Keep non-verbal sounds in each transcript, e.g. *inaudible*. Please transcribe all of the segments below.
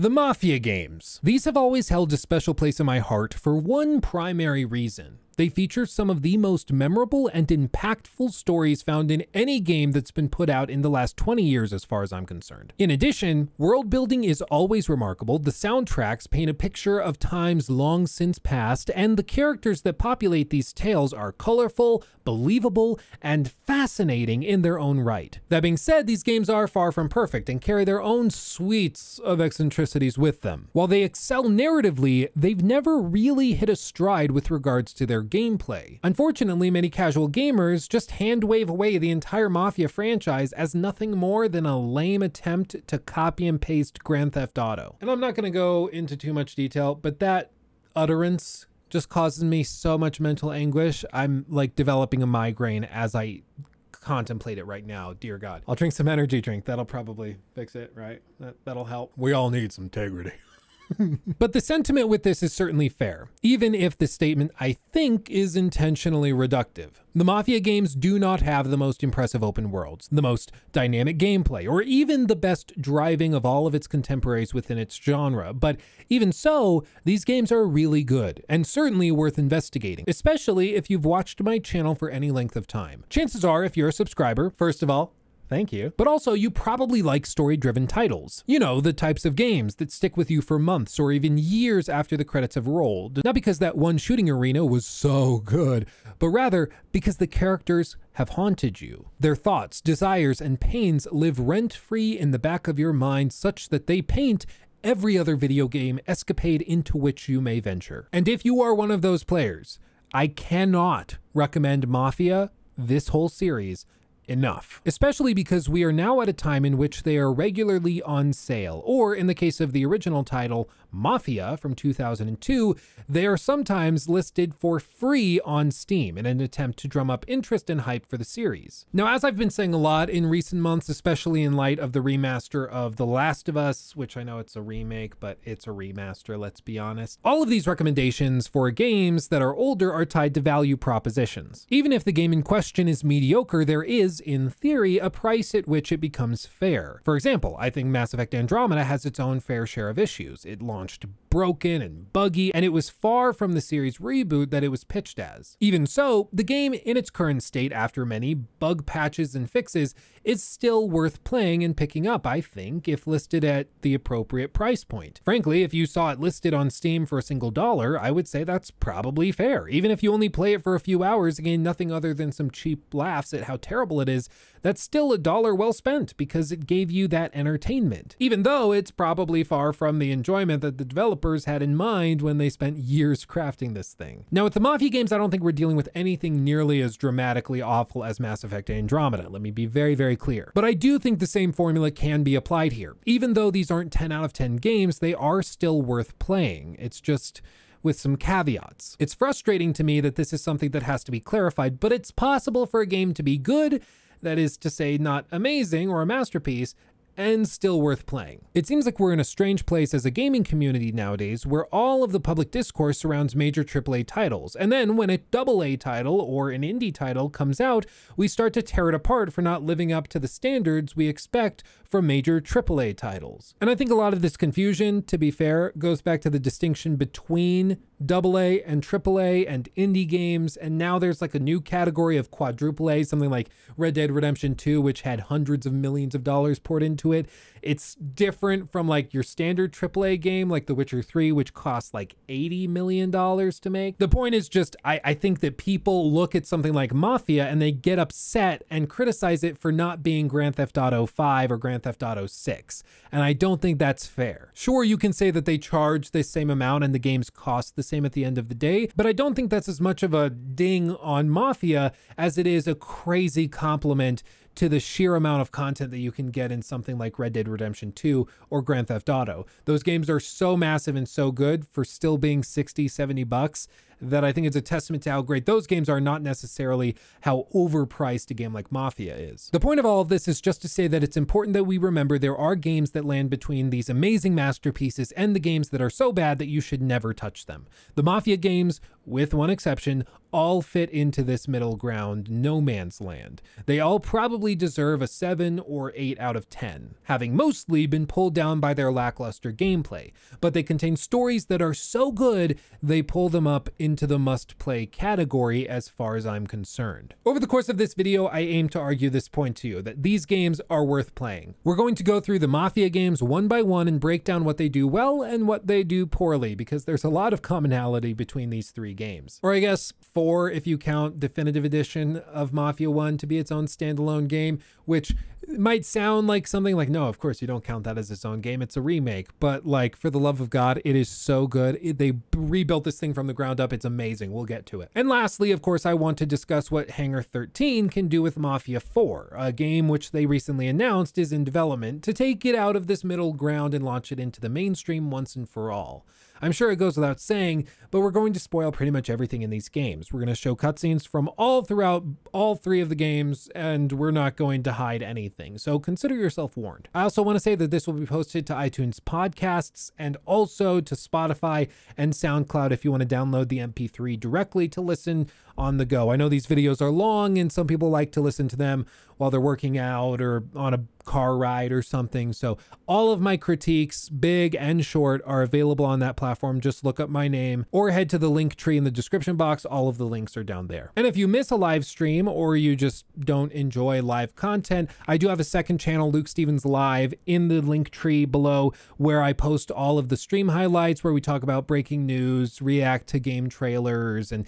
The Mafia games. These have always held a special place in my heart for one primary reason. They feature some of the most memorable and impactful stories found in any game that's been put out in the last 20 years, as far as I'm concerned. In addition, world building is always remarkable, the soundtracks paint a picture of times long since past, and the characters that populate these tales are colorful, believable, and fascinating in their own right. That being said, these games are far from perfect and carry their own suites of eccentricities with them. While they excel narratively, they've never really hit a stride with regards to their gameplay. Unfortunately, many casual gamers just hand wave away the entire Mafia franchise as nothing more than a lame attempt to copy and paste Grand Theft Auto. And I'm not going to go into too much detail, but that utterance just causes me so much mental anguish. I'm like developing a migraine as I contemplate it right now. Dear God. I'll drink some energy drink. That'll probably fix it, right? That, that'll help. We all need some integrity. *laughs* but the sentiment with this is certainly fair, even if the statement, I think, is intentionally reductive. The Mafia games do not have the most impressive open worlds, the most dynamic gameplay, or even the best driving of all of its contemporaries within its genre, but even so, these games are really good, and certainly worth investigating, especially if you've watched my channel for any length of time. Chances are, if you're a subscriber, first of all, Thank you. But also, you probably like story driven titles. You know, the types of games that stick with you for months or even years after the credits have rolled. Not because that one shooting arena was so good, but rather because the characters have haunted you. Their thoughts, desires, and pains live rent free in the back of your mind such that they paint every other video game escapade into which you may venture. And if you are one of those players, I cannot recommend Mafia, this whole series, enough, especially because we are now at a time in which they are regularly on sale, or in the case of the original title, Mafia from 2002, they are sometimes listed for free on Steam in an attempt to drum up interest and hype for the series. Now, as I've been saying a lot in recent months, especially in light of the remaster of The Last of Us, which I know it's a remake, but it's a remaster, let's be honest, all of these recommendations for games that are older are tied to value propositions. Even if the game in question is mediocre, there is in theory, a price at which it becomes fair. For example, I think Mass Effect Andromeda has its own fair share of issues. It launched broken and buggy, and it was far from the series reboot that it was pitched as. Even so, the game in its current state after many bug patches and fixes is still worth playing and picking up, I think, if listed at the appropriate price point. Frankly, if you saw it listed on Steam for a single dollar, I would say that's probably fair. Even if you only play it for a few hours, again, nothing other than some cheap laughs at how terrible it is, that's still a dollar well spent because it gave you that entertainment. Even though it's probably far from the enjoyment that the developers had in mind when they spent years crafting this thing. Now, with the Mafia games, I don't think we're dealing with anything nearly as dramatically awful as Mass Effect Andromeda. Let me be very, very clear. But I do think the same formula can be applied here. Even though these aren't 10 out of 10 games, they are still worth playing. It's just with some caveats. It's frustrating to me that this is something that has to be clarified, but it's possible for a game to be good that is to say, not amazing or a masterpiece, and still worth playing. It seems like we're in a strange place as a gaming community nowadays where all of the public discourse surrounds major AAA titles, and then when a AA title or an indie title comes out, we start to tear it apart for not living up to the standards we expect from major AAA titles. And I think a lot of this confusion, to be fair, goes back to the distinction between AA and AAA and indie games, and now there's like a new category of quadruple A, something like Red Dead Redemption 2, which had hundreds of millions of dollars poured into it. It's different from like your standard AAA game, like The Witcher 3, which costs like $80 million to make. The point is just, I, I think that people look at something like Mafia and they get upset and criticize it for not being Grand Theft Auto 5 or Grand Theft Auto 6. And I don't think that's fair. Sure, you can say that they charge the same amount and the games cost the same at the end of the day, but I don't think that's as much of a ding on Mafia as it is a crazy compliment to the sheer amount of content that you can get in something like Red Dead Redemption 2 or Grand Theft Auto. Those games are so massive and so good for still being 60, 70 bucks that I think it's a testament to how great those games are, not necessarily how overpriced a game like Mafia is. The point of all of this is just to say that it's important that we remember there are games that land between these amazing masterpieces and the games that are so bad that you should never touch them. The Mafia games, with one exception, all fit into this middle ground no man's land. They all probably deserve a 7 or 8 out of 10, having mostly been pulled down by their lackluster gameplay, but they contain stories that are so good they pull them up into the must play category as far as I'm concerned. Over the course of this video, I aim to argue this point to you that these games are worth playing. We're going to go through the Mafia games one by one and break down what they do well and what they do poorly because there's a lot of commonality between these three games. Or I guess four if you count Definitive Edition of Mafia 1 to be its own standalone game, which might sound like something like, no, of course you don't count that as its own game. It's a remake. But like, for the love of God, it is so good. It, they rebuilt this thing from the ground up. It's amazing. We'll get to it. And lastly, of course, I want to discuss what Hangar 13 can do with Mafia 4, a game which they recently announced is in development to take it out of this middle ground and launch it into the mainstream once and for all. I'm sure it goes without saying, but we're going to spoil pretty much everything in these games. We're going to show cutscenes from all throughout all three of the games, and we're not going to hide anything. So consider yourself warned. I also want to say that this will be posted to iTunes podcasts and also to Spotify and SoundCloud if you want to download the MP3 directly to listen on the go. I know these videos are long and some people like to listen to them while they're working out or on a car ride or something. So all of my critiques, big and short, are available on that platform. Just look up my name or head to the link tree in the description box. All of the links are down there. And if you miss a live stream or you just don't enjoy live content, I do have a second channel, Luke Stephens Live, in the link tree below where I post all of the stream highlights where we talk about breaking news, react to game trailers, and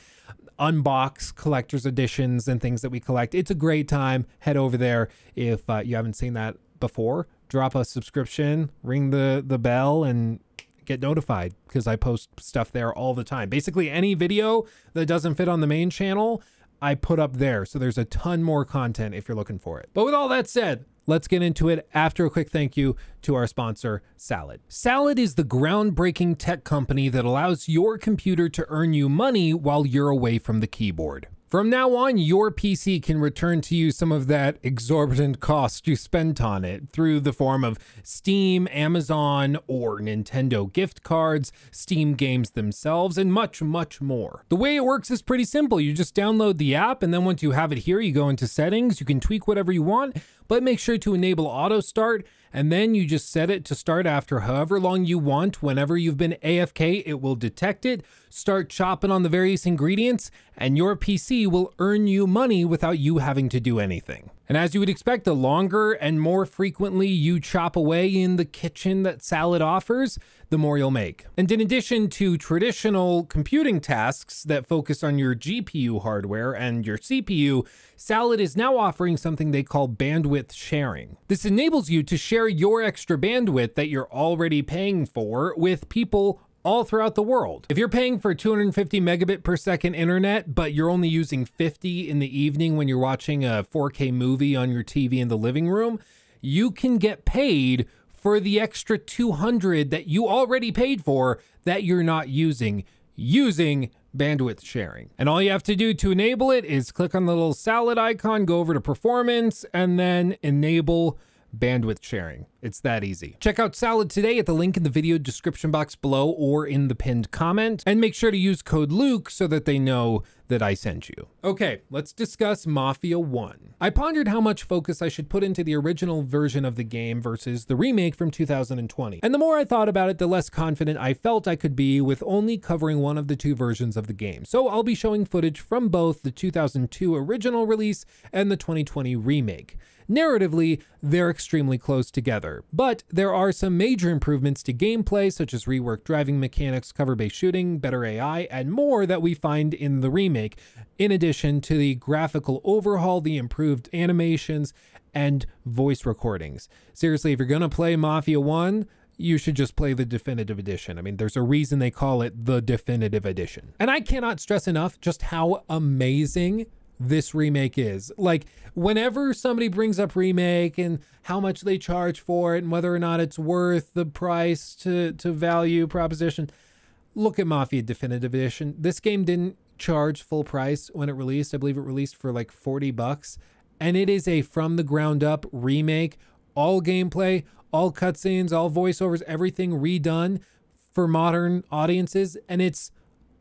unbox collector's editions and things that we collect. It's a great time. Head over there if uh, you haven't seen that before. Drop a subscription, ring the the bell, and get notified because I post stuff there all the time. Basically, any video that doesn't fit on the main channel, I put up there. So there's a ton more content if you're looking for it. But with all that said, Let's get into it after a quick thank you to our sponsor, Salad. Salad is the groundbreaking tech company that allows your computer to earn you money while you're away from the keyboard. From now on, your PC can return to you some of that exorbitant cost you spent on it through the form of Steam, Amazon, or Nintendo gift cards, Steam games themselves, and much, much more. The way it works is pretty simple. You just download the app, and then once you have it here, you go into settings, you can tweak whatever you want, but make sure to enable auto start and then you just set it to start after however long you want. Whenever you've been AFK, it will detect it, start chopping on the various ingredients, and your PC will earn you money without you having to do anything. And as you would expect, the longer and more frequently you chop away in the kitchen that Salad offers, the more you'll make. And in addition to traditional computing tasks that focus on your GPU hardware and your CPU, Salad is now offering something they call bandwidth sharing. This enables you to share your extra bandwidth that you're already paying for with people all throughout the world. If you're paying for 250 megabit per second internet, but you're only using 50 in the evening when you're watching a 4K movie on your TV in the living room, you can get paid for the extra 200 that you already paid for that you're not using using bandwidth sharing. And all you have to do to enable it is click on the little salad icon, go over to performance, and then enable bandwidth sharing. It's that easy. Check out Salad today at the link in the video description box below or in the pinned comment. And make sure to use code Luke so that they know that I sent you. Okay, let's discuss Mafia 1. I pondered how much focus I should put into the original version of the game versus the remake from 2020. And the more I thought about it, the less confident I felt I could be with only covering one of the two versions of the game. So I'll be showing footage from both the 2002 original release and the 2020 remake. Narratively, they're extremely close together, but there are some major improvements to gameplay, such as reworked driving mechanics, cover based shooting, better AI, and more that we find in the remake, in addition to the graphical overhaul, the improved animations, and voice recordings. Seriously, if you're gonna play Mafia 1, you should just play the definitive edition. I mean, there's a reason they call it the definitive edition. And I cannot stress enough just how amazing this remake is. Like, whenever somebody brings up remake and how much they charge for it and whether or not it's worth the price to, to value proposition, look at Mafia Definitive Edition. This game didn't charge full price when it released. I believe it released for like 40 bucks. And it is a from the ground up remake, all gameplay, all cutscenes, all voiceovers, everything redone for modern audiences. And it's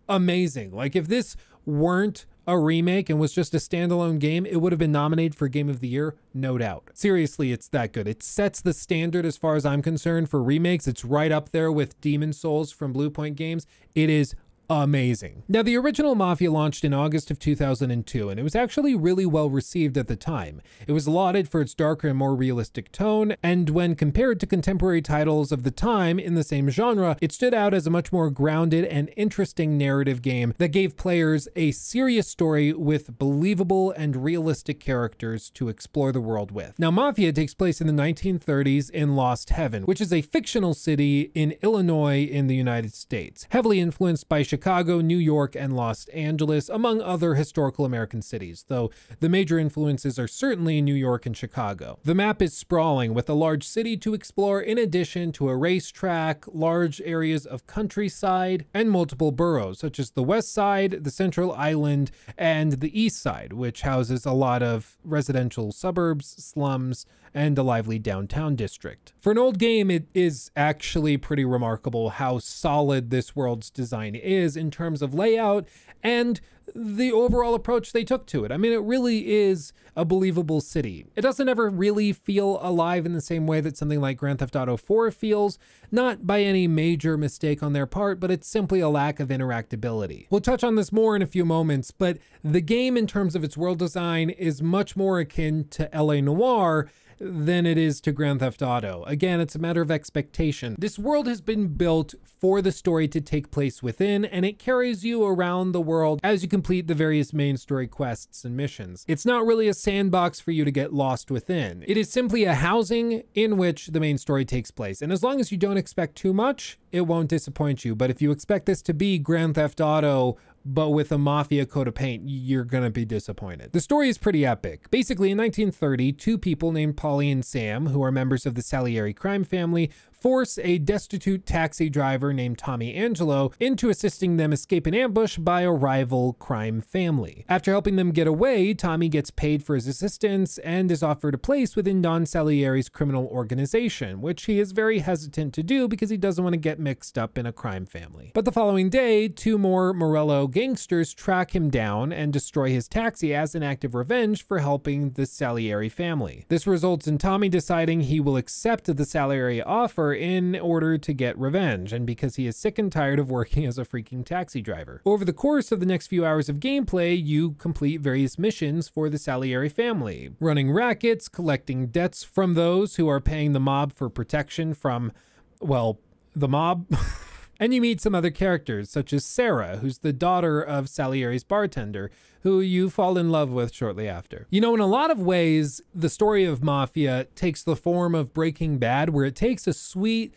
amazing. Like if this weren't a remake and was just a standalone game, it would have been nominated for Game of the Year, no doubt. Seriously, it's that good. It sets the standard as far as I'm concerned for remakes. It's right up there with Demon's Souls from Bluepoint Games. It is amazing. Now, the original Mafia launched in August of 2002, and it was actually really well received at the time. It was lauded for its darker and more realistic tone, and when compared to contemporary titles of the time in the same genre, it stood out as a much more grounded and interesting narrative game that gave players a serious story with believable and realistic characters to explore the world with. Now, Mafia takes place in the 1930s in Lost Heaven, which is a fictional city in Illinois in the United States, heavily influenced by Chicago Chicago, New York, and Los Angeles, among other historical American cities, though the major influences are certainly New York and Chicago. The map is sprawling with a large city to explore in addition to a racetrack, large areas of countryside, and multiple boroughs, such as the West Side, the Central Island, and the East Side, which houses a lot of residential suburbs, slums, and a lively downtown district. For an old game, it is actually pretty remarkable how solid this world's design is in terms of layout and the overall approach they took to it. I mean, it really is a believable city. It doesn't ever really feel alive in the same way that something like Grand Theft Auto 4 feels, not by any major mistake on their part, but it's simply a lack of interactability. We'll touch on this more in a few moments, but the game in terms of its world design is much more akin to LA Noire than it is to Grand Theft Auto. Again, it's a matter of expectation. This world has been built for the story to take place within, and it carries you around the world as you complete the various main story quests and missions. It's not really a sandbox for you to get lost within. It is simply a housing in which the main story takes place. And as long as you don't expect too much, it won't disappoint you. But if you expect this to be Grand Theft Auto but with a mafia coat of paint, you're gonna be disappointed. The story is pretty epic. Basically, in 1930, two people named Paulie and Sam, who are members of the Salieri crime family, force a destitute taxi driver named Tommy Angelo into assisting them escape an ambush by a rival crime family. After helping them get away, Tommy gets paid for his assistance and is offered a place within Don Salieri's criminal organization, which he is very hesitant to do because he doesn't want to get mixed up in a crime family. But the following day, two more Morello gangsters track him down and destroy his taxi as an act of revenge for helping the Salieri family. This results in Tommy deciding he will accept the Salieri offer in order to get revenge, and because he is sick and tired of working *laughs* as a freaking taxi driver. Over the course of the next few hours of gameplay, you complete various missions for the Salieri family, running rackets, collecting debts from those who are paying the mob for protection from, well, the mob. *laughs* And you meet some other characters, such as Sarah, who's the daughter of Salieri's bartender, who you fall in love with shortly after. You know, in a lot of ways, the story of Mafia takes the form of Breaking Bad, where it takes a sweet,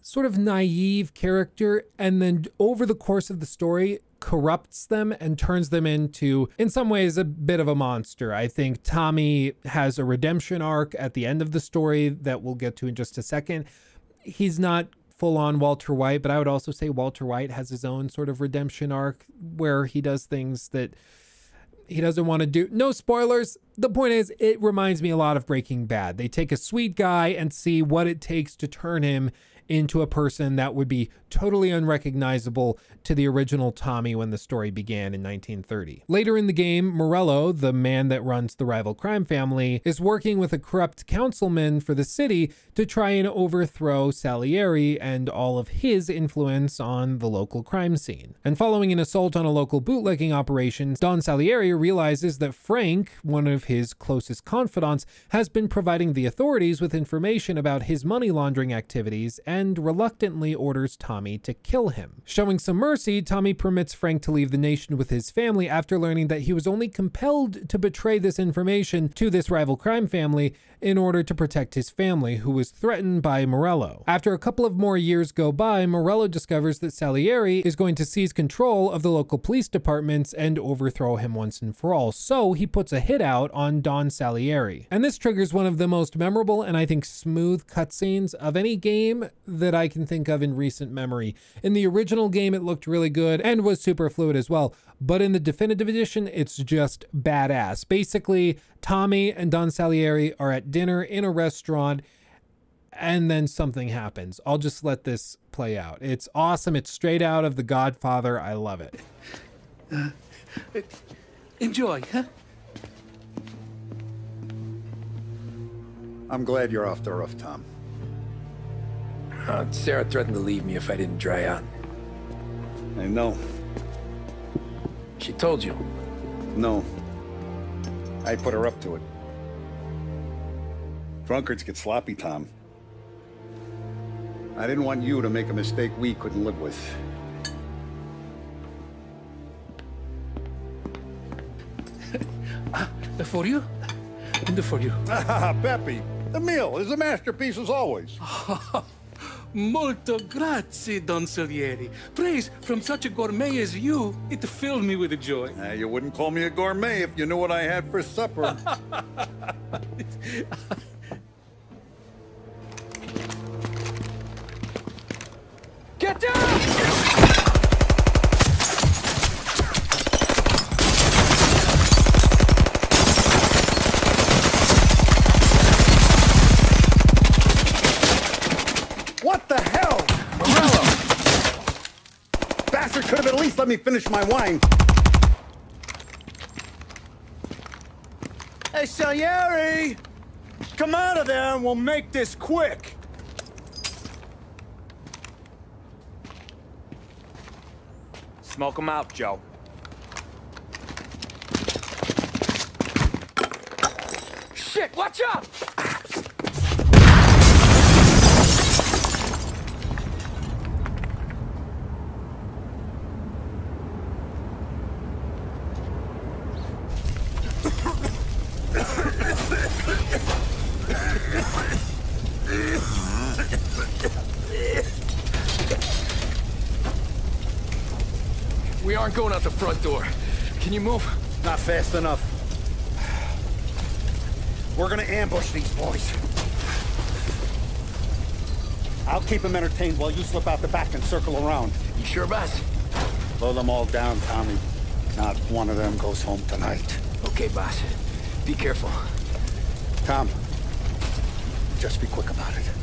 sort of naive character and then over the course of the story corrupts them and turns them into, in some ways, a bit of a monster. I think Tommy has a redemption arc at the end of the story that we'll get to in just a second. He's not full on Walter White, but I would also say Walter White has his own sort of redemption arc where he does things that he doesn't want to do. No spoilers. The point is, it reminds me a lot of Breaking Bad. They take a sweet guy and see what it takes to turn him into a person that would be totally unrecognizable to the original Tommy when the story began in 1930. Later in the game, Morello, the man that runs the rival crime family, is working with a corrupt councilman for the city to try and overthrow Salieri and all of his influence on the local crime scene. And following an assault on a local bootlegging operation, Don Salieri realizes that Frank, one of his closest confidants, has been providing the authorities with information about his money laundering activities and reluctantly orders Tommy to kill him. Showing some mercy, Tommy permits Frank to leave the nation with his family after learning that he was only compelled to betray this information to this rival crime family in order to protect his family, who was threatened by Morello. After a couple of more years go by, Morello discovers that Salieri is going to seize control of the local police departments and overthrow him once and for all, so he puts a hit out on Don Salieri. And this triggers one of the most memorable and I think smooth cutscenes of any game that I can think of in recent memory. In the original game, it looked really good and was super fluid as well. But in the definitive edition, it's just badass. Basically, Tommy and Don Salieri are at dinner in a restaurant and then something happens. I'll just let this play out. It's awesome. It's straight out of The Godfather. I love it. Uh, enjoy, huh? I'm glad you're off the roof, Tom. Uh, Sarah threatened to leave me if I didn't dry out. I know. She told you? No. I put her up to it. Drunkards get sloppy, Tom. I didn't want you to make a mistake we couldn't live with. *laughs* for you? And for you. *laughs* Ah, Peppy, the meal is a masterpiece as always. *laughs* Molto grazie, Don Salieri. Praise from such a gourmet as you, it filled me with joy. Uh, you wouldn't call me a gourmet if you knew what I had for supper. Get down! What the hell? Morello! Bastard could have at least let me finish my wine. Hey, Salieri! Come out of there and we'll make this quick. Smoke him out, Joe. Shit, watch out! We aren't going out the front door. Can you move? Not fast enough. We're gonna ambush these boys. I'll keep them entertained while you slip out the back and circle around. You sure, boss? Blow them all down, Tommy. Not one of them goes home tonight. Okay, boss. Be careful. Tom, just be quick about it.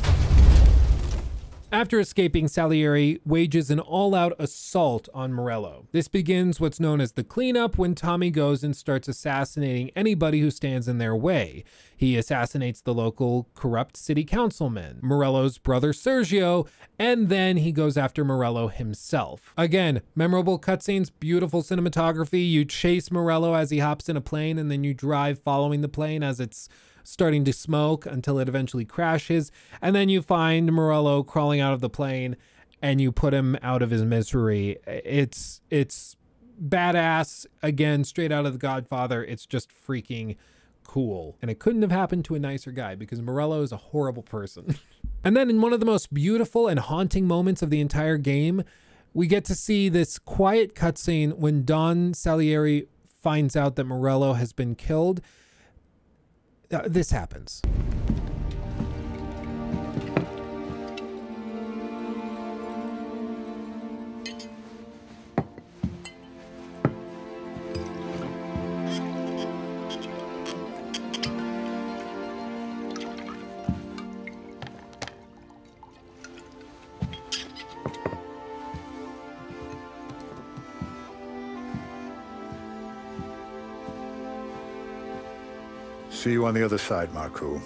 After escaping, Salieri wages an all out assault on Morello. This begins what's known as the cleanup when Tommy goes and starts assassinating anybody who stands in their way. He assassinates the local corrupt city councilman, Morello's brother Sergio, and then he goes after Morello himself. Again, memorable cutscenes, beautiful cinematography. You chase Morello as he hops in a plane, and then you drive following the plane as it's starting to smoke until it eventually crashes. And then you find Morello crawling out of the plane and you put him out of his misery. It's it's badass again, straight out of the Godfather. It's just freaking cool. And it couldn't have happened to a nicer guy because Morello is a horrible person. *laughs* and then in one of the most beautiful and haunting moments of the entire game, we get to see this quiet cutscene when Don Salieri finds out that Morello has been killed uh, this happens. See you on the other side, Marku.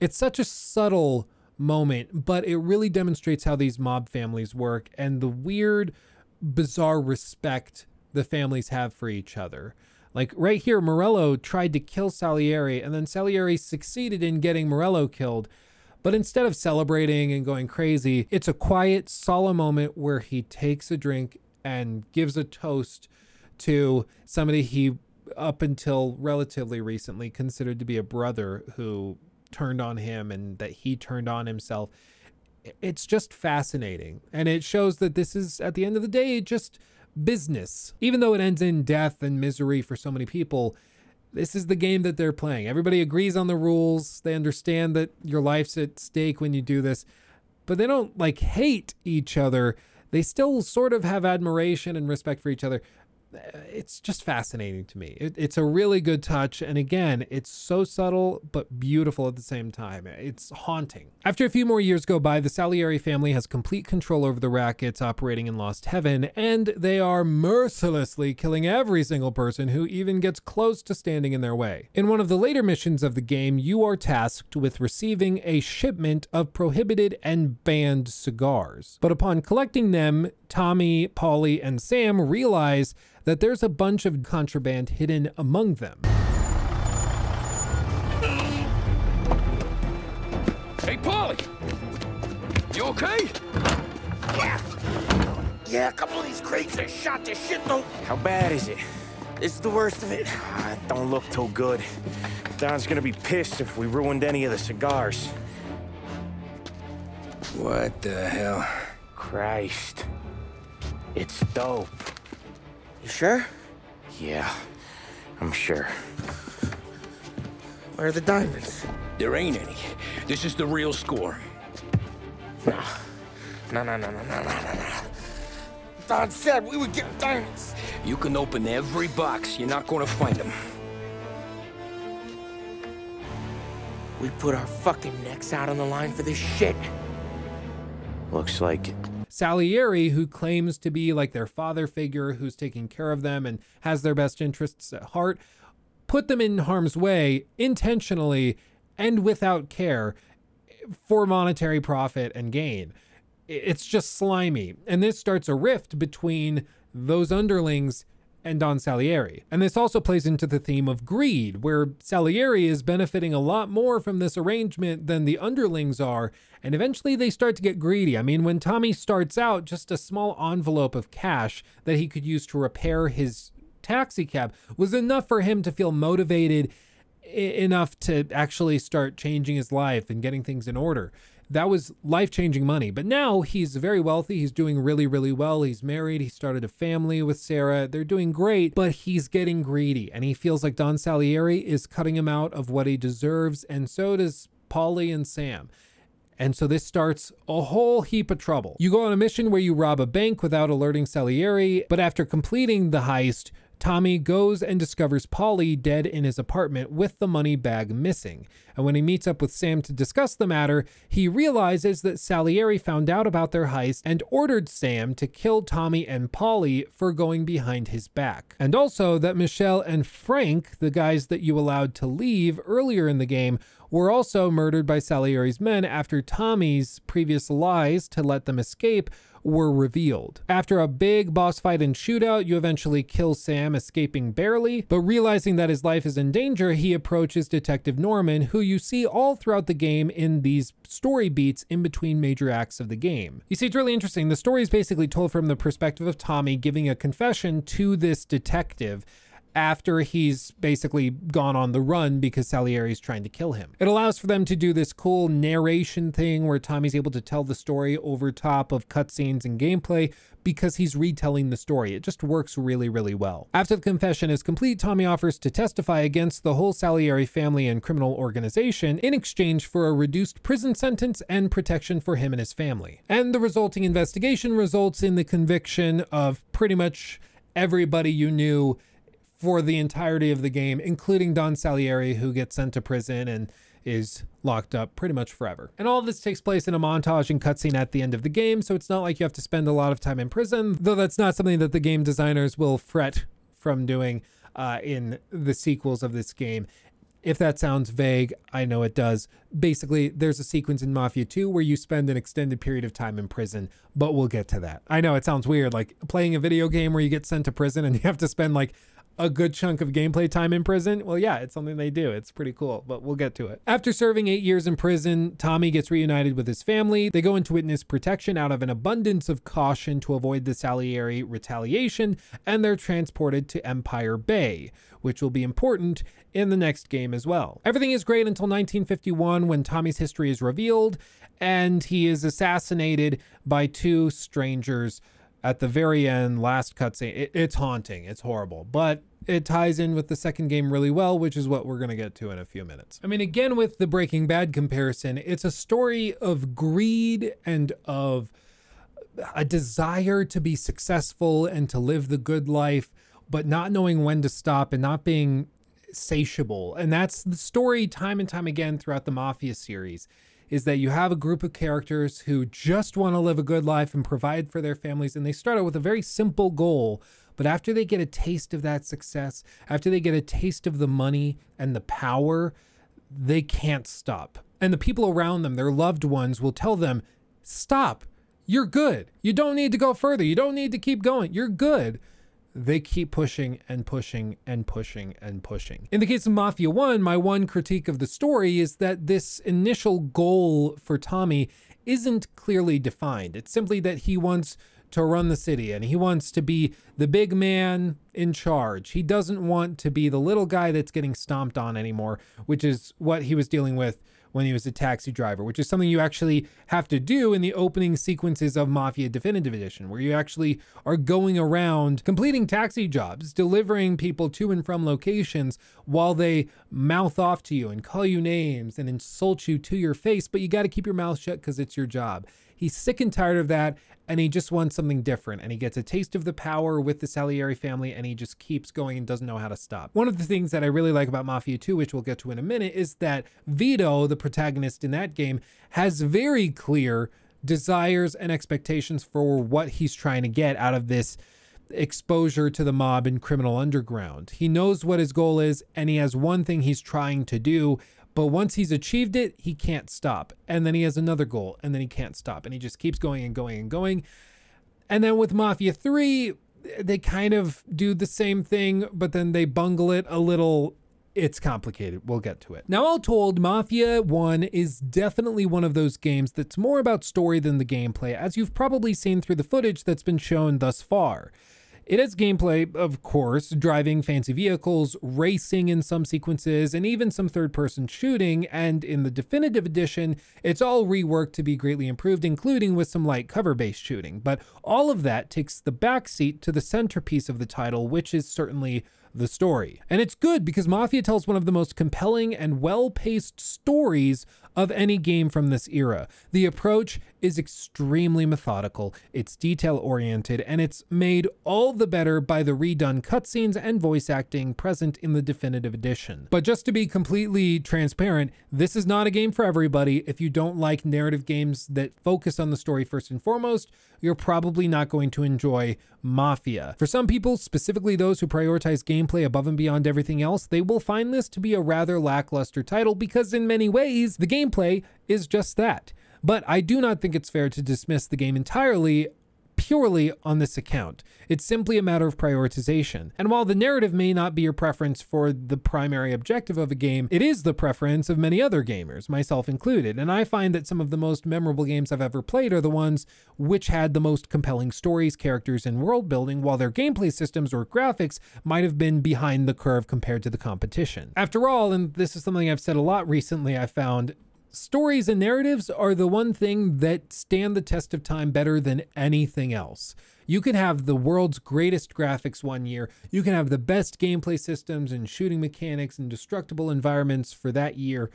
It's such a subtle moment, but it really demonstrates how these mob families work and the weird, bizarre respect the families have for each other. Like right here, Morello tried to kill Salieri, and then Salieri succeeded in getting Morello killed. But instead of celebrating and going crazy, it's a quiet, solemn moment where he takes a drink and gives a toast to somebody he, up until relatively recently, considered to be a brother who turned on him and that he turned on himself. It's just fascinating. And it shows that this is, at the end of the day, just business. Even though it ends in death and misery for so many people, this is the game that they're playing. Everybody agrees on the rules. They understand that your life's at stake when you do this, but they don't like hate each other. They still sort of have admiration and respect for each other it's just fascinating to me. It, it's a really good touch. And again, it's so subtle, but beautiful at the same time. It's haunting. After a few more years go by, the Salieri family has complete control over the rackets operating in Lost Heaven, and they are mercilessly killing every single person who even gets close to standing in their way. In one of the later missions of the game, you are tasked with receiving a shipment of prohibited and banned cigars. But upon collecting them, Tommy, Paulie, and Sam realize that there's a bunch of contraband hidden among them. Hey, Paulie! You okay? Yeah. Yeah, a couple of these crates are shot to shit though. How bad is it? It's the worst of it. Ah, it don't look too good. Don's gonna be pissed if we ruined any of the cigars. What the hell? Christ. It's dope. You sure? Yeah, I'm sure. Where are the diamonds? There ain't any. This is the real score. No. No, no, no, no, no, no, no, no. Don said we would get diamonds. You can open every box. You're not gonna find them. We put our fucking necks out on the line for this shit. Looks like. Salieri, who claims to be like their father figure who's taking care of them and has their best interests at heart, put them in harm's way intentionally and without care for monetary profit and gain. It's just slimy. And this starts a rift between those underlings and Don Salieri. And this also plays into the theme of greed, where Salieri is benefiting a lot more from this arrangement than the underlings are, and eventually they start to get greedy. I mean, when Tommy starts out, just a small envelope of cash that he could use to repair his taxi cab was enough for him to feel motivated enough to actually start changing his life and getting things in order that was life changing money. But now he's very wealthy. He's doing really, really well. He's married. He started a family with Sarah. They're doing great, but he's getting greedy and he feels like Don Salieri is cutting him out of what he deserves. And so does Paulie and Sam. And so this starts a whole heap of trouble. You go on a mission where you rob a bank without alerting Salieri, but after completing the heist, Tommy goes and discovers Paulie dead in his apartment with the money bag missing. And when he meets up with Sam to discuss the matter, he realizes that Salieri found out about their heist and ordered Sam to kill Tommy and Paulie for going behind his back. And also that Michelle and Frank, the guys that you allowed to leave earlier in the game, were also murdered by Salieri's men after Tommy's previous lies to let them escape were revealed. After a big boss fight and shootout, you eventually kill Sam, escaping barely, but realizing that his life is in danger, he approaches Detective Norman, who you see all throughout the game in these story beats in between major acts of the game. You see, it's really interesting. The story is basically told from the perspective of Tommy giving a confession to this detective after he's basically gone on the run because Salieri's trying to kill him. It allows for them to do this cool narration thing where Tommy's able to tell the story over top of cutscenes and gameplay because he's retelling the story. It just works really, really well. After the confession is complete, Tommy offers to testify against the whole Salieri family and criminal organization in exchange for a reduced prison sentence and protection for him and his family. And the resulting investigation results in the conviction of pretty much everybody you knew for the entirety of the game, including Don Salieri, who gets sent to prison and is locked up pretty much forever. And all this takes place in a montage and cutscene at the end of the game, so it's not like you have to spend a lot of time in prison, though that's not something that the game designers will fret from doing uh, in the sequels of this game. If that sounds vague, I know it does. Basically, there's a sequence in Mafia 2 where you spend an extended period of time in prison, but we'll get to that. I know it sounds weird, like playing a video game where you get sent to prison and *laughs* you have to spend like a good chunk of gameplay time in prison? Well, yeah, it's something they do. It's pretty cool, but we'll get to it. After serving eight years in prison, Tommy gets reunited with his family. They go into witness protection out of an abundance of caution to avoid the Salieri retaliation, and they're transported to Empire Bay, which will be important in the next game as well. Everything is great until 1951 when Tommy's history is revealed and he is assassinated by two strangers at the very end, last cutscene, it, it's haunting. It's horrible, but it ties in with the second game really well, which is what we're going to get to in a few minutes. I mean, again, with the Breaking Bad comparison, it's a story of greed and of a desire to be successful and to live the good life, but not knowing when to stop and not being satiable. And that's the story time and time again throughout the Mafia series is that you have a group of characters who just want to live a good life and provide for their families. And they start out with a very simple goal. But after they get a taste of that success, after they get a taste of the money and the power, they can't stop. And the people around them, their loved ones, will tell them, Stop. You're good. You don't need to go further. You don't need to keep going. You're good they keep pushing and pushing and pushing and pushing. In the case of Mafia 1, my one critique of the story is that this initial goal for Tommy isn't clearly defined. It's simply that he wants to run the city and he wants to be the big man in charge. He doesn't want to be the little guy that's getting stomped on anymore, which is what he was dealing with when he was a taxi driver, which is something you actually have to do in the opening sequences of Mafia Definitive Edition, where you actually are going around completing taxi jobs, delivering people to and from locations while they mouth off to you and call you names and insult you to your face, but you got to keep your mouth shut because it's your job. He's sick and tired of that, and he just wants something different. And he gets a taste of the power with the Salieri family, and he just keeps going and doesn't know how to stop. One of the things that I really like about Mafia 2, which we'll get to in a minute, is that Vito, the protagonist in that game, has very clear desires and expectations for what he's trying to get out of this exposure to the mob and criminal underground. He knows what his goal is, and he has one thing he's trying to do, but once he's achieved it, he can't stop. And then he has another goal, and then he can't stop. And he just keeps going and going and going. And then with Mafia 3, they kind of do the same thing, but then they bungle it a little. It's complicated. We'll get to it. Now, all told, Mafia 1 is definitely one of those games that's more about story than the gameplay, as you've probably seen through the footage that's been shown thus far. It has gameplay, of course, driving fancy vehicles, racing in some sequences, and even some third person shooting. And in the definitive edition, it's all reworked to be greatly improved, including with some light cover based shooting. But all of that takes the backseat to the centerpiece of the title, which is certainly the story. And it's good because Mafia tells one of the most compelling and well paced stories of any game from this era. The approach is extremely methodical, it's detail oriented, and it's made all the better by the redone cutscenes and voice acting present in the definitive edition. But just to be completely transparent, this is not a game for everybody. If you don't like narrative games that focus on the story first and foremost, you're probably not going to enjoy Mafia. For some people, specifically those who prioritize gameplay above and beyond everything else, they will find this to be a rather lackluster title because in many ways, the gameplay is just that. But I do not think it's fair to dismiss the game entirely purely on this account. It's simply a matter of prioritization. And while the narrative may not be your preference for the primary objective of a game, it is the preference of many other gamers, myself included. And I find that some of the most memorable games I've ever played are the ones which had the most compelling stories, characters, and world building, while their gameplay systems or graphics might have been behind the curve compared to the competition. After all, and this is something I've said a lot recently, I found stories and narratives are the one thing that stand the test of time better than anything else. You can have the world's greatest graphics one year, you can have the best gameplay systems and shooting mechanics and destructible environments for that year,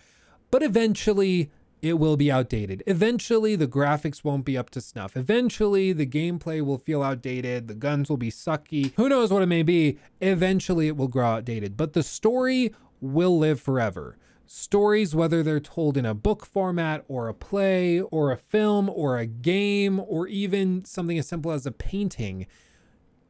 but eventually it will be outdated. Eventually, the graphics won't be up to snuff. Eventually, the gameplay will feel outdated. The guns will be sucky. Who knows what it may be? Eventually, it will grow outdated. But the story will live forever. Stories, whether they're told in a book format or a play or a film or a game or even something as simple as a painting,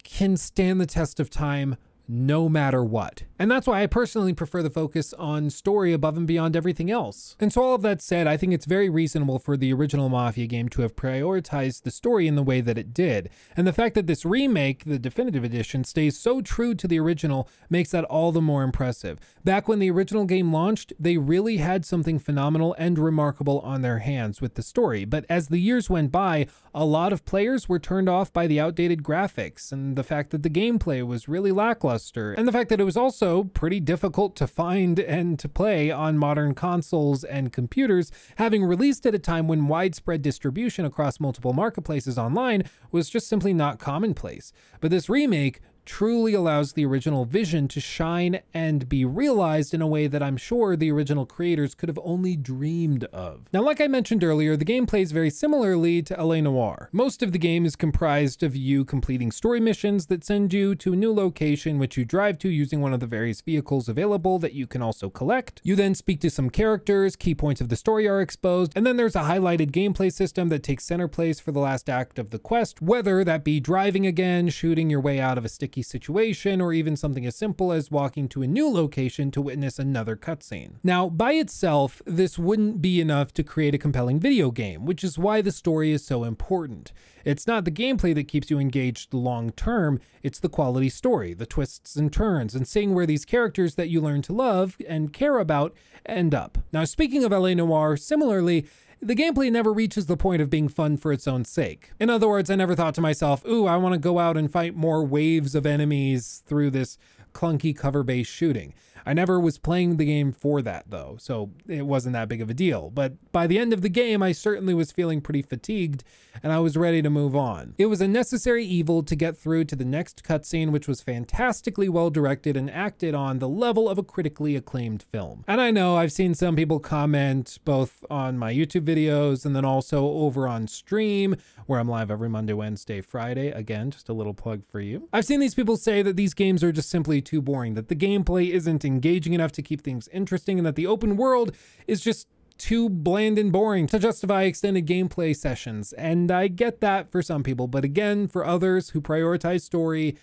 can stand the test of time no matter what. And that's why I personally prefer the focus on story above and beyond everything else. And so all of that said, I think it's very reasonable for the original Mafia game to have prioritized the story in the way that it did. And the fact that this remake, the definitive edition, stays so true to the original makes that all the more impressive. Back when the original game launched, they really had something phenomenal and remarkable on their hands with the story. But as the years went by, a lot of players were turned off by the outdated graphics and the fact that the gameplay was really lackluster remaster, and the fact that it was also pretty difficult to find and to play on modern consoles and computers, having released at a time when widespread distribution across multiple marketplaces online was just simply not commonplace. But this remake truly allows the original vision to shine and be realized in a way that I'm sure the original creators could have only dreamed of. Now, like I mentioned earlier, the game plays very similarly to LA Noire. Most of the game is comprised of you completing story missions that send you to a new location which you drive to using one of the various vehicles available that you can also collect. You then speak to some characters, key points of the story are exposed, and then there's a highlighted gameplay system that takes center place for the last act of the quest, whether that be driving again, shooting your way out of a sticky sticky situation, or even something as simple as walking to a new location to witness another cutscene. Now, by itself, this wouldn't be enough to create a compelling video game, which is why the story is so important. It's not the gameplay that keeps you engaged long term, it's the quality story, the twists and turns, and seeing where these characters that you learn to love and care about end up. Now, speaking of LA Noire, similarly, the gameplay never reaches the point of being fun for its own sake. In other words, I never thought to myself, ooh, I want to go out and fight more waves of enemies through this clunky cover-based shooting. I never was playing the game for that though, so it wasn't that big of a deal. But by the end of the game, I certainly was feeling pretty fatigued and I was ready to move on. It was a necessary evil to get through to the next cutscene, which was fantastically well directed and acted on the level of a critically acclaimed film. And I know I've seen some people comment both on my YouTube videos and then also over on stream where I'm live every Monday, Wednesday, Friday. Again, just a little plug for you. I've seen these people say that these games are just simply too boring, that the gameplay isn't engaging enough to keep things interesting, and that the open world is just too bland and boring to justify extended gameplay sessions. And I get that for some people, but again, for others who prioritize story,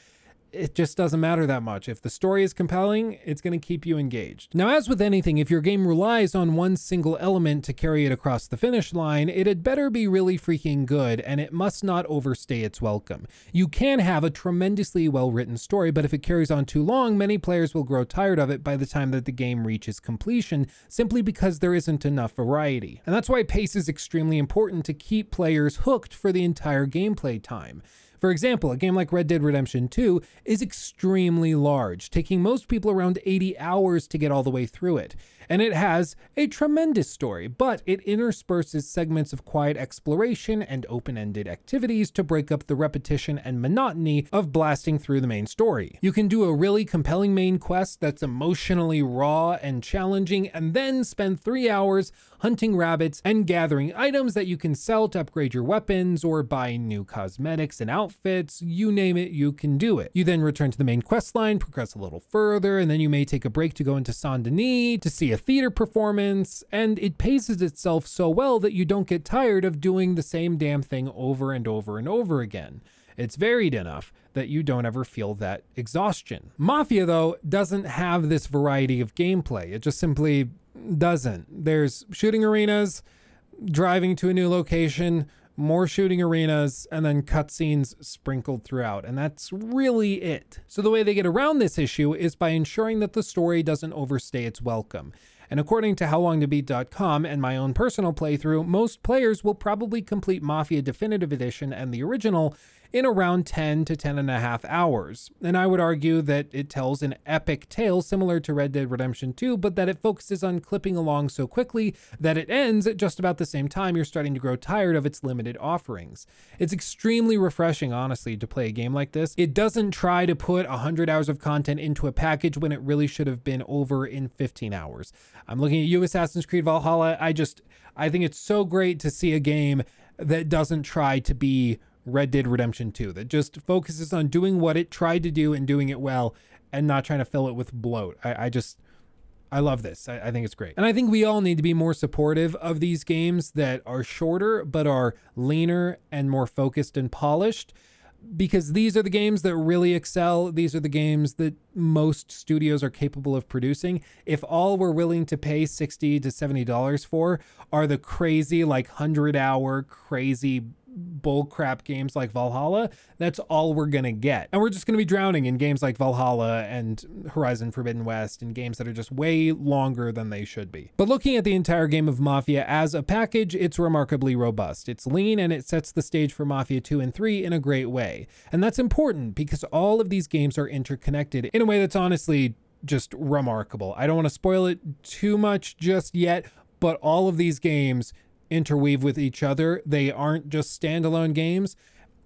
it just doesn't matter that much. If the story is compelling, it's going to keep you engaged. Now, as with anything, if your game relies on one single element to carry it across the finish line, it had better be really freaking good and it must not overstay its welcome. You can have a tremendously well written story, but if it carries on too long, many players will grow tired of it by the time that the game reaches completion simply because there isn't enough variety. And that's why pace is extremely important to keep players hooked for the entire gameplay time. For example, a game like Red Dead Redemption 2 is extremely large, taking most people around 80 hours to get all the way through it and it has a tremendous story, but it intersperses segments of quiet exploration and open-ended activities to break up the repetition and monotony of blasting through the main story. You can do a really compelling main quest that's emotionally raw and challenging, and then spend three hours hunting rabbits and gathering items that you can sell to upgrade your weapons or buy new cosmetics and outfits, you name it, you can do it. You then return to the main quest line, progress a little further, and then you may take a break to go into Saint Denis to see a theater performance, and it paces itself so well that you don't get tired of doing the same damn thing over and over and over again. It's varied enough that you don't ever feel that exhaustion. Mafia, though, doesn't have this variety of gameplay. It just simply doesn't. There's shooting arenas, driving to a new location, more shooting arenas, and then cutscenes sprinkled throughout. And that's really it. So the way they get around this issue is by ensuring that the story doesn't overstay its welcome. And according to HowLongToBeat.com and my own personal playthrough, most players will probably complete Mafia Definitive Edition and the original in around 10 to 10 and a half hours. And I would argue that it tells an epic tale similar to Red Dead Redemption 2, but that it focuses on clipping along so quickly that it ends at just about the same time you're starting to grow tired of its limited offerings. It's extremely refreshing, honestly, to play a game like this. It doesn't try to put 100 hours of content into a package when it really should have been over in 15 hours. I'm looking at you, Assassin's Creed Valhalla. I just, I think it's so great to see a game that doesn't try to be Red Dead Redemption 2 that just focuses on doing what it tried to do and doing it well and not trying to fill it with bloat. I, I just, I love this. I, I, think it's great. And I think we all need to be more supportive of these games that are shorter but are leaner and more focused and polished because these are the games that really excel. These are the games that most studios are capable of producing. If all we're willing to pay 60 to $70 for are the crazy, like 100 hour, crazy bullcrap games like Valhalla, that's all we're gonna get. And we're just gonna be drowning in games like Valhalla and Horizon Forbidden West and games that are just way longer than they should be. But looking at the entire game of Mafia as a package, it's remarkably robust. It's lean and it sets the stage for Mafia 2 and 3 in a great way. And that's important because all of these games are interconnected in a way that's honestly just remarkable. I don't want to spoil it too much just yet, but all of these games interweave with each other. They aren't just standalone games.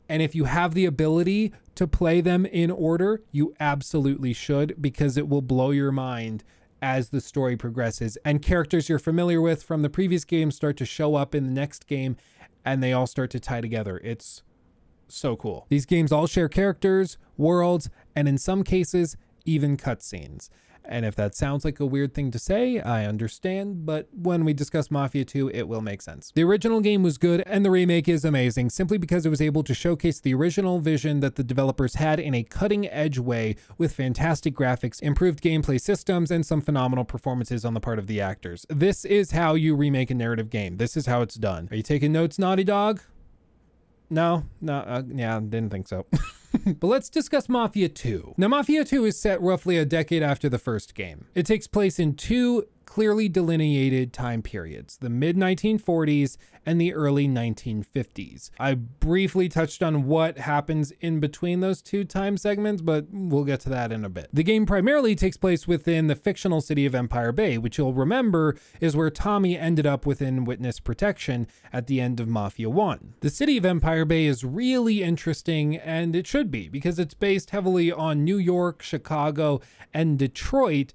And if you have the ability to play them in order, you absolutely should because it will blow your mind as the story progresses. And characters you're familiar with from the previous game start to show up in the next game and they all start to tie together. It's so cool. These games all share characters, worlds, and in some cases, even cutscenes. And if that sounds like a weird thing to say, I understand, but when we discuss Mafia 2, it will make sense. The original game was good, and the remake is amazing simply because it was able to showcase the original vision that the developers had in a cutting edge way with fantastic graphics, improved gameplay systems, and some phenomenal performances on the part of the actors. This is how you remake a narrative game. This is how it's done. Are you taking notes, Naughty Dog? No, no, uh, yeah, didn't think so. *laughs* but let's discuss Mafia 2. Now, Mafia 2 is set roughly a decade after the first game. It takes place in two clearly delineated time periods the mid 1940s and the early 1950s. I briefly touched on what happens in between those two time segments, but we'll get to that in a bit. The game primarily takes place within the fictional city of Empire Bay, which you'll remember is where Tommy ended up within witness protection at the end of Mafia 1. The city of Empire Bay is really interesting, and it should be, because it's based heavily on New York, Chicago, and Detroit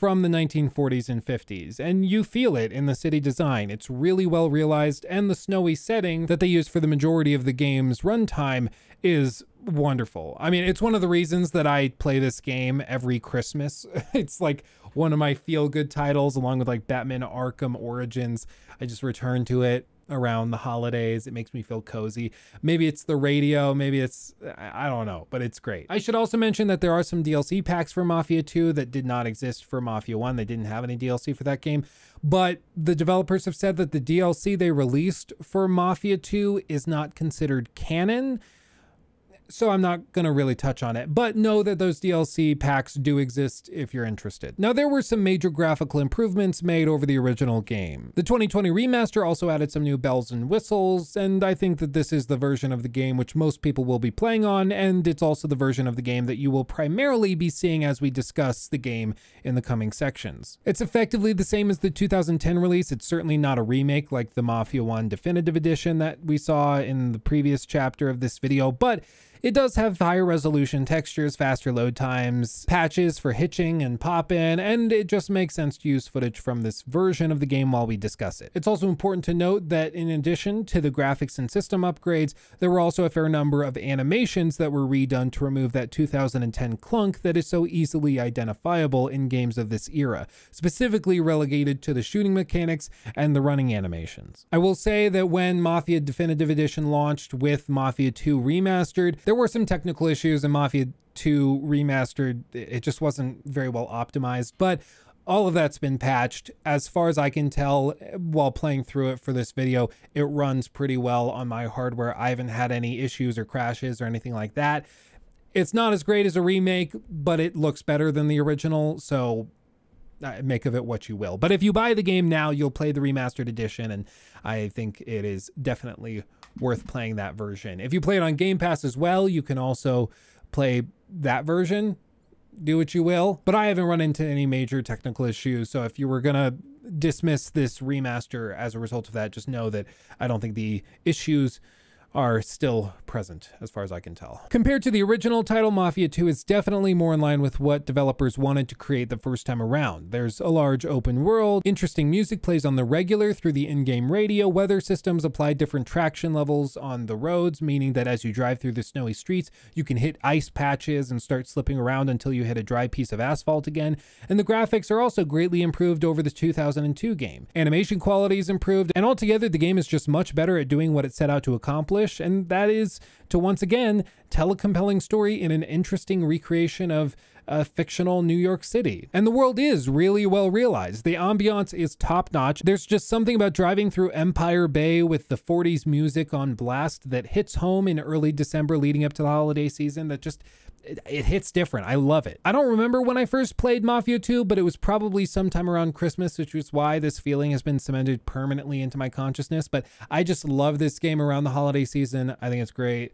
from the 1940s and 50s, and you feel it in the city design. It's really well realized, and the snowy setting that they use for the majority of the game's runtime is wonderful. I mean, it's one of the reasons that I play this game every Christmas. *laughs* it's like one of my feel good titles, along with like Batman Arkham Origins. I just return to it around the holidays. It makes me feel cozy. Maybe it's the radio, maybe it's, I don't know, but it's great. I should also mention that there are some DLC packs for Mafia 2 that did not exist for Mafia 1. They didn't have any DLC for that game, but the developers have said that the DLC they released for Mafia 2 is not considered canon so I'm not going to really touch on it, but know that those DLC packs do exist if you're interested. Now, there were some major graphical improvements made over the original game. The 2020 remaster also added some new bells and whistles, and I think that this is the version of the game which most people will be playing on, and it's also the version of the game that you will primarily be seeing as we discuss the game in the coming sections. It's effectively the same as the 2010 release. It's certainly not a remake like the Mafia 1 Definitive Edition that we saw in the previous chapter of this video, but it does have higher resolution textures, faster load times, patches for hitching and pop-in, and it just makes sense to use footage from this version of the game while we discuss it. It's also important to note that in addition to the graphics and system upgrades, there were also a fair number of animations that were redone to remove that 2010 clunk that is so easily identifiable in games of this era, specifically relegated to the shooting mechanics and the running animations. I will say that when Mafia Definitive Edition launched with Mafia 2 Remastered, there were some technical issues in Mafia 2 remastered. It just wasn't very well optimized, but all of that's been patched. As far as I can tell, while playing through it for this video, it runs pretty well on my hardware. I haven't had any issues or crashes or anything like that. It's not as great as a remake, but it looks better than the original, so uh, make of it what you will. But if you buy the game now, you'll play the remastered edition, and I think it is definitely worth playing that version. If you play it on Game Pass as well, you can also play that version. Do what you will. But I haven't run into any major technical issues. So if you were going to dismiss this remaster as a result of that, just know that I don't think the issues are still present as far as I can tell. Compared to the original title, Mafia 2 is definitely more in line with what developers wanted to create the first time around. There's a large open world, interesting music plays on the regular through the in-game radio, weather systems apply different traction levels on the roads, meaning that as you drive through the snowy streets, you can hit ice patches and start slipping around until you hit a dry piece of asphalt again. And the graphics are also greatly improved over the 2002 game. Animation quality is improved, and altogether the game is just much better at doing what it set out to accomplish and that is to once again tell a compelling story in an interesting recreation of a fictional New York City. And the world is really well realized. The ambiance is top notch. There's just something about driving through Empire Bay with the 40s music on blast that hits home in early December leading up to the holiday season that just it, it, hits different. I love it. I don't remember when I first played Mafia 2, but it was probably sometime around Christmas, which is why this feeling has been cemented permanently into my consciousness. But I just love this game around the holiday season. I think it's great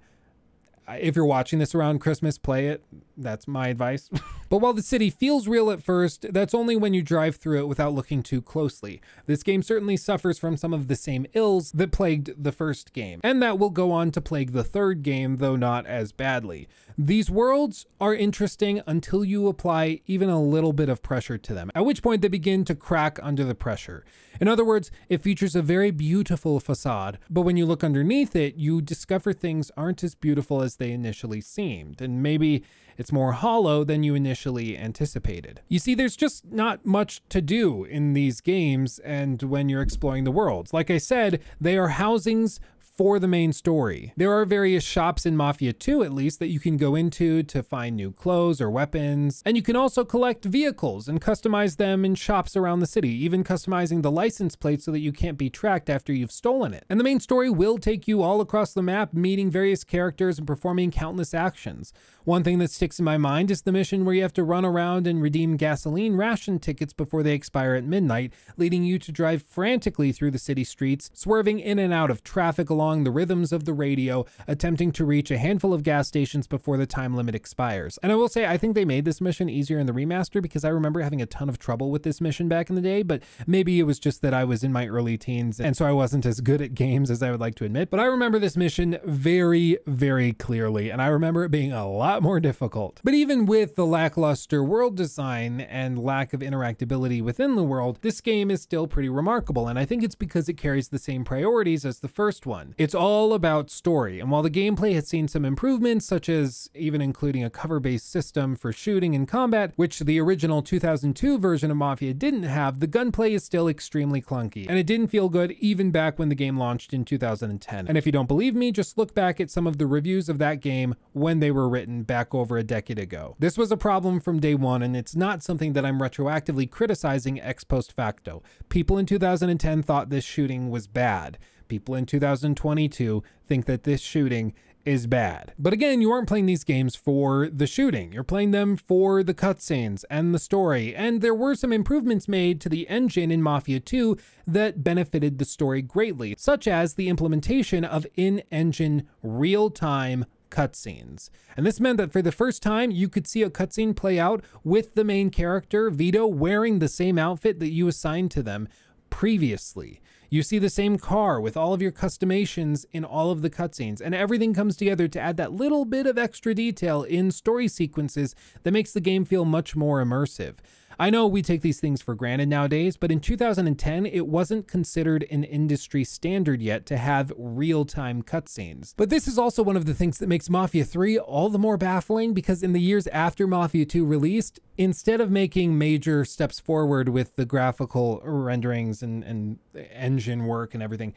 if you're watching this around Christmas, play it. That's my advice. *laughs* but while the city feels real at first, that's only when you drive through it without looking too closely. This game certainly suffers from some of the same ills that plagued the first game, and that will go on to plague the third game, though not as badly. These worlds are interesting until you apply even a little bit of pressure to them, at which point they begin to crack under the pressure. In other words, it features a very beautiful facade, but when you look underneath it, you discover things aren't as beautiful as they initially seemed, and maybe it's more hollow than you initially anticipated. You see, there's just not much to do in these games and when you're exploring the worlds. Like I said, they are housings for the main story. There are various shops in Mafia 2 at least that you can go into to find new clothes or weapons, and you can also collect vehicles and customize them in shops around the city, even customizing the license plate so that you can't be tracked after you've stolen it. And the main story will take you all across the map, meeting various characters and performing countless actions. One thing that sticks in my mind is the mission where you have to run around and redeem gasoline ration tickets before they expire at midnight, leading you to drive frantically through the city streets, swerving in and out of traffic along along the rhythms of the radio, attempting to reach a handful of gas stations before the time limit expires. And I will say, I think they made this mission easier in the remaster because I remember having a ton of trouble with this mission back in the day, but maybe it was just that I was in my early teens and so I wasn't as good at games as I would like to admit. But I remember this mission very, very clearly, and I remember it being a lot more difficult. But even with the lackluster world design and lack of interactability within the world, this game is still pretty remarkable, and I think it's because it carries the same priorities as the first one. It's all about story, and while the gameplay has seen some improvements, such as even including a cover-based system for shooting and combat, which the original 2002 version of Mafia didn't have, the gunplay is still extremely clunky, and it didn't feel good even back when the game launched in 2010. And if you don't believe me, just look back at some of the reviews of that game when they were written back over a decade ago. This was a problem from day one, and it's not something that I'm retroactively criticizing ex post facto. People in 2010 thought this shooting was bad people in 2022 think that this shooting is bad. But again, you aren't playing these games for the shooting. You're playing them for the cutscenes and the story. And there were some improvements made to the engine in Mafia 2 that benefited the story greatly, such as the implementation of in-engine real-time cutscenes. And this meant that for the first time, you could see a cutscene play out with the main character, Vito, wearing the same outfit that you assigned to them previously. You see the same car with all of your customations in all of the cutscenes, and everything comes together to add that little bit of extra detail in story sequences that makes the game feel much more immersive. I know we take these things for granted nowadays, but in 2010, it wasn't considered an industry standard yet to have real-time cutscenes. But this is also one of the things that makes Mafia 3 all the more baffling because in the years after Mafia 2 released, instead of making major steps forward with the graphical renderings and, and engine work and everything,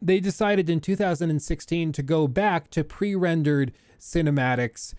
they decided in 2016 to go back to pre-rendered cinematics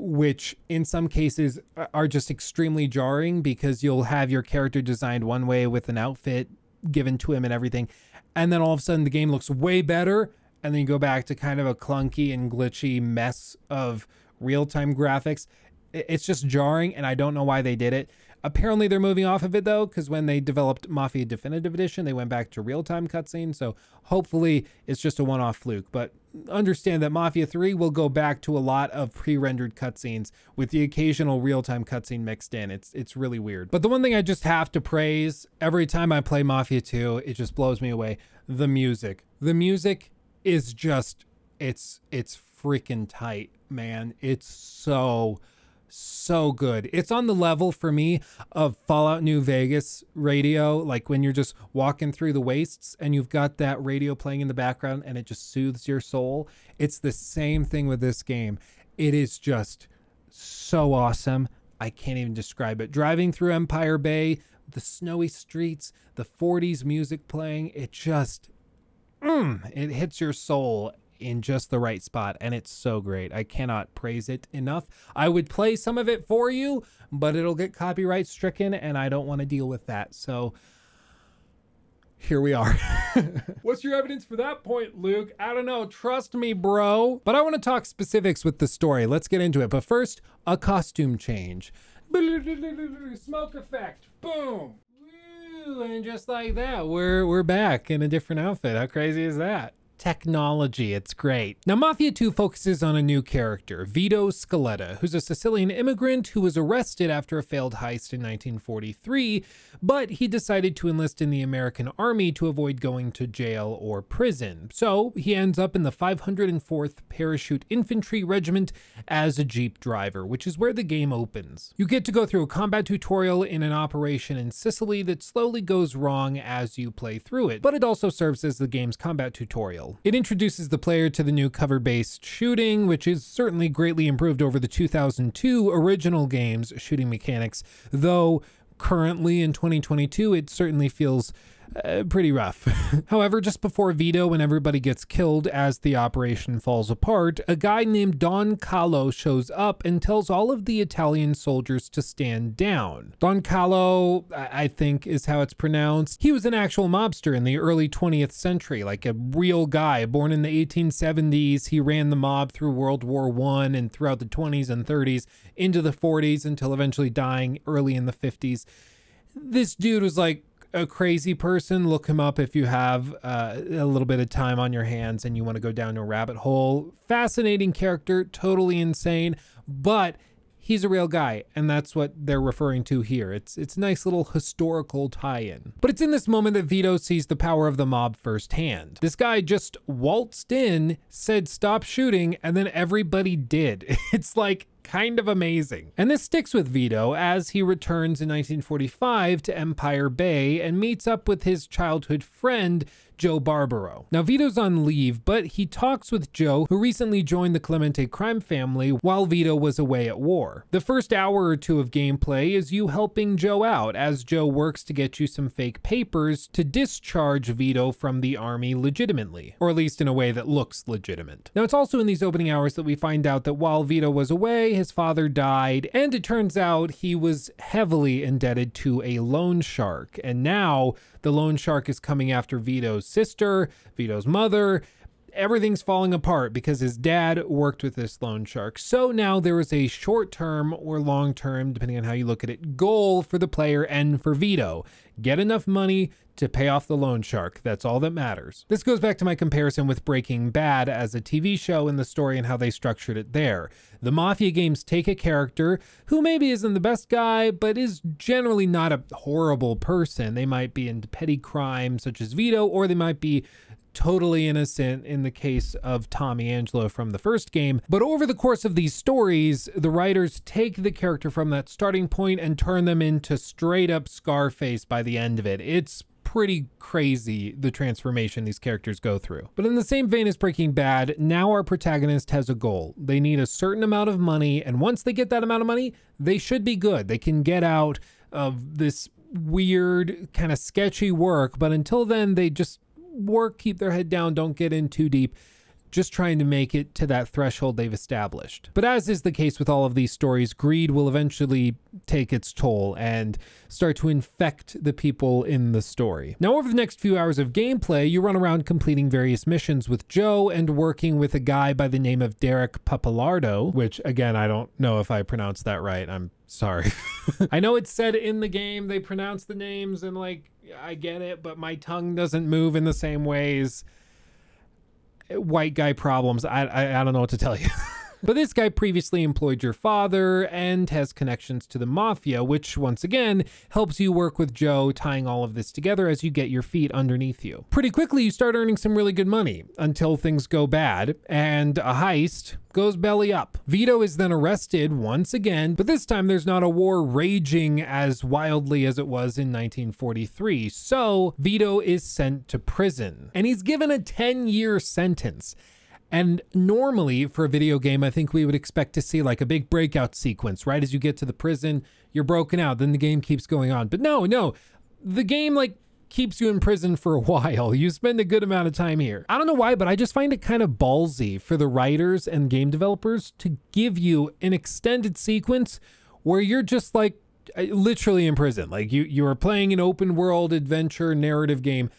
which in some cases are just extremely jarring because you'll have your character designed one way with an outfit given to him and everything. And then all of a sudden the game looks way better. And then you go back to kind of a clunky and glitchy mess of real time graphics. It's just jarring, and I don't know why they did it. Apparently, they're moving off of it though, because when they developed Mafia Definitive Edition, they went back to real time cutscenes. So hopefully, it's just a one off fluke. But understand that Mafia 3 will go back to a lot of pre-rendered cutscenes with the occasional real-time cutscene mixed in. It's it's really weird. But the one thing I just have to praise every time I play Mafia 2, it just blows me away. The music. The music is just it's it's freaking tight, man. It's so so good. It's on the level for me of Fallout New Vegas radio, like when you're just walking through the wastes and you've got that radio playing in the background and it just soothes your soul. It's the same thing with this game. It is just so awesome. I can't even describe it. Driving through Empire Bay, the snowy streets, the 40s music playing, it just, mm, it hits your soul in just the right spot, and it's so great. I cannot praise it enough. I would play some of it for you, but it'll get copyright stricken, and I don't want to deal with that. So here we are. *laughs* What's your evidence for that point, Luke? I don't know. Trust me, bro. But I want to talk specifics with the story. Let's get into it. But first, a costume change. *laughs* Smoke effect. Boom. And just like that, we're we're back in a different outfit. How crazy is that? Technology, it's great. Now, Mafia 2 focuses on a new character, Vito Scaletta, who's a Sicilian immigrant who was arrested after a failed heist in 1943, but he decided to enlist in the American Army to avoid going to jail or prison. So he ends up in the 504th Parachute Infantry Regiment as a Jeep driver, which is where the game opens. You get to go through a combat tutorial in an operation in Sicily that slowly goes wrong as you play through it, but it also serves as the game's combat tutorial. It introduces the player to the new cover-based shooting, which is certainly greatly improved over the 2002 original game's shooting mechanics, though currently in 2022 it certainly feels uh, pretty rough. *laughs* However, just before Vito, when everybody gets killed as the operation falls apart, a guy named Don Callo shows up and tells all of the Italian soldiers to stand down. Don Callo, I I think is how it's pronounced. He was an actual mobster in the early 20th century, like a real guy born in the 1870s. He ran the mob through World War One and throughout the 20s and 30s into the 40s until eventually dying early in the 50s. This dude was like a crazy person, look him up if you have uh, a little bit of time on your hands and you want to go down a rabbit hole. Fascinating character, totally insane, but he's a real guy, and that's what they're referring to here. It's it's a nice little historical tie-in. But it's in this moment that Vito sees the power of the mob firsthand. This guy just waltzed in, said stop shooting, and then everybody did. *laughs* It's like kind of amazing. And this sticks with Vito as he returns in 1945 to Empire Bay and meets up with his childhood friend, Joe Barbaro. Now, Vito's on leave, but he talks with Joe, who recently joined the Clemente crime family while Vito was away at war. The first hour or two of gameplay is you helping Joe out as Joe works to get you some fake papers to discharge Vito from the army legitimately, or at least in a way that looks legitimate. Now, it's also in these opening hours that we find out that while Vito was away, his father died, and it turns out he was heavily indebted to a loan shark. And now the loan shark is coming after Vito's sister, Vito's mother. Everything's falling apart because his dad worked with this loan shark. So now there is a short term or long term, depending on how you look at it, goal for the player and for Vito. Get enough money to pay off the loan shark. That's all that matters. This goes back to my comparison with Breaking Bad as a TV show and the story and how they structured it there. The Mafia games take a character who maybe isn't the best guy, but is generally not a horrible person. They might be into petty crime, such as Vito, or they might be totally innocent in the case of Tommy Angelo from the first game. But over the course of these stories, the writers take the character from that starting point and turn them into straight up Scarface by the end of it. It's pretty crazy the transformation these characters go through. But in the same vein as Breaking Bad, now our protagonist has a goal. They need a certain amount of money, and once they get that amount of money, they should be good. They can get out of this weird, kind of sketchy work, but until then, they just work, keep their head down, don't get in too deep just trying to make it to that threshold they've established. But as is the case with all of these stories, greed will eventually take its toll and start to infect the people in the story. Now, over the next few hours of gameplay, you run around completing various missions with Joe and working with a guy by the name of Derek Pappalardo, which again, I don't know if I pronounced that right. I'm sorry. *laughs* I know it's said in the game they pronounce the names and like I get it, but my tongue doesn't move in the same ways white guy problems. I, I, I don't know what to tell you. *laughs* but this guy previously employed your father and has connections to the mafia, which once again helps you work with Joe, tying all of this together as you get your feet underneath you. Pretty quickly, you start earning some really good money until things go bad and a heist goes belly up. Vito is then arrested once again, but this time there's not a war raging as wildly as it was in 1943. So Vito is sent to prison and he's given a 10 year sentence. And normally for a video game, I think we would expect to see like a big breakout sequence, right? As you get to the prison, you're broken out, then the game keeps going on. But no, no, the game like keeps you in prison for a *laughs* while. You spend a good amount of time here. I don't know why, but I just find it kind of ballsy for the writers and game developers to give you an extended sequence where you're just like uh, literally in prison. Like you you are playing an open world adventure narrative game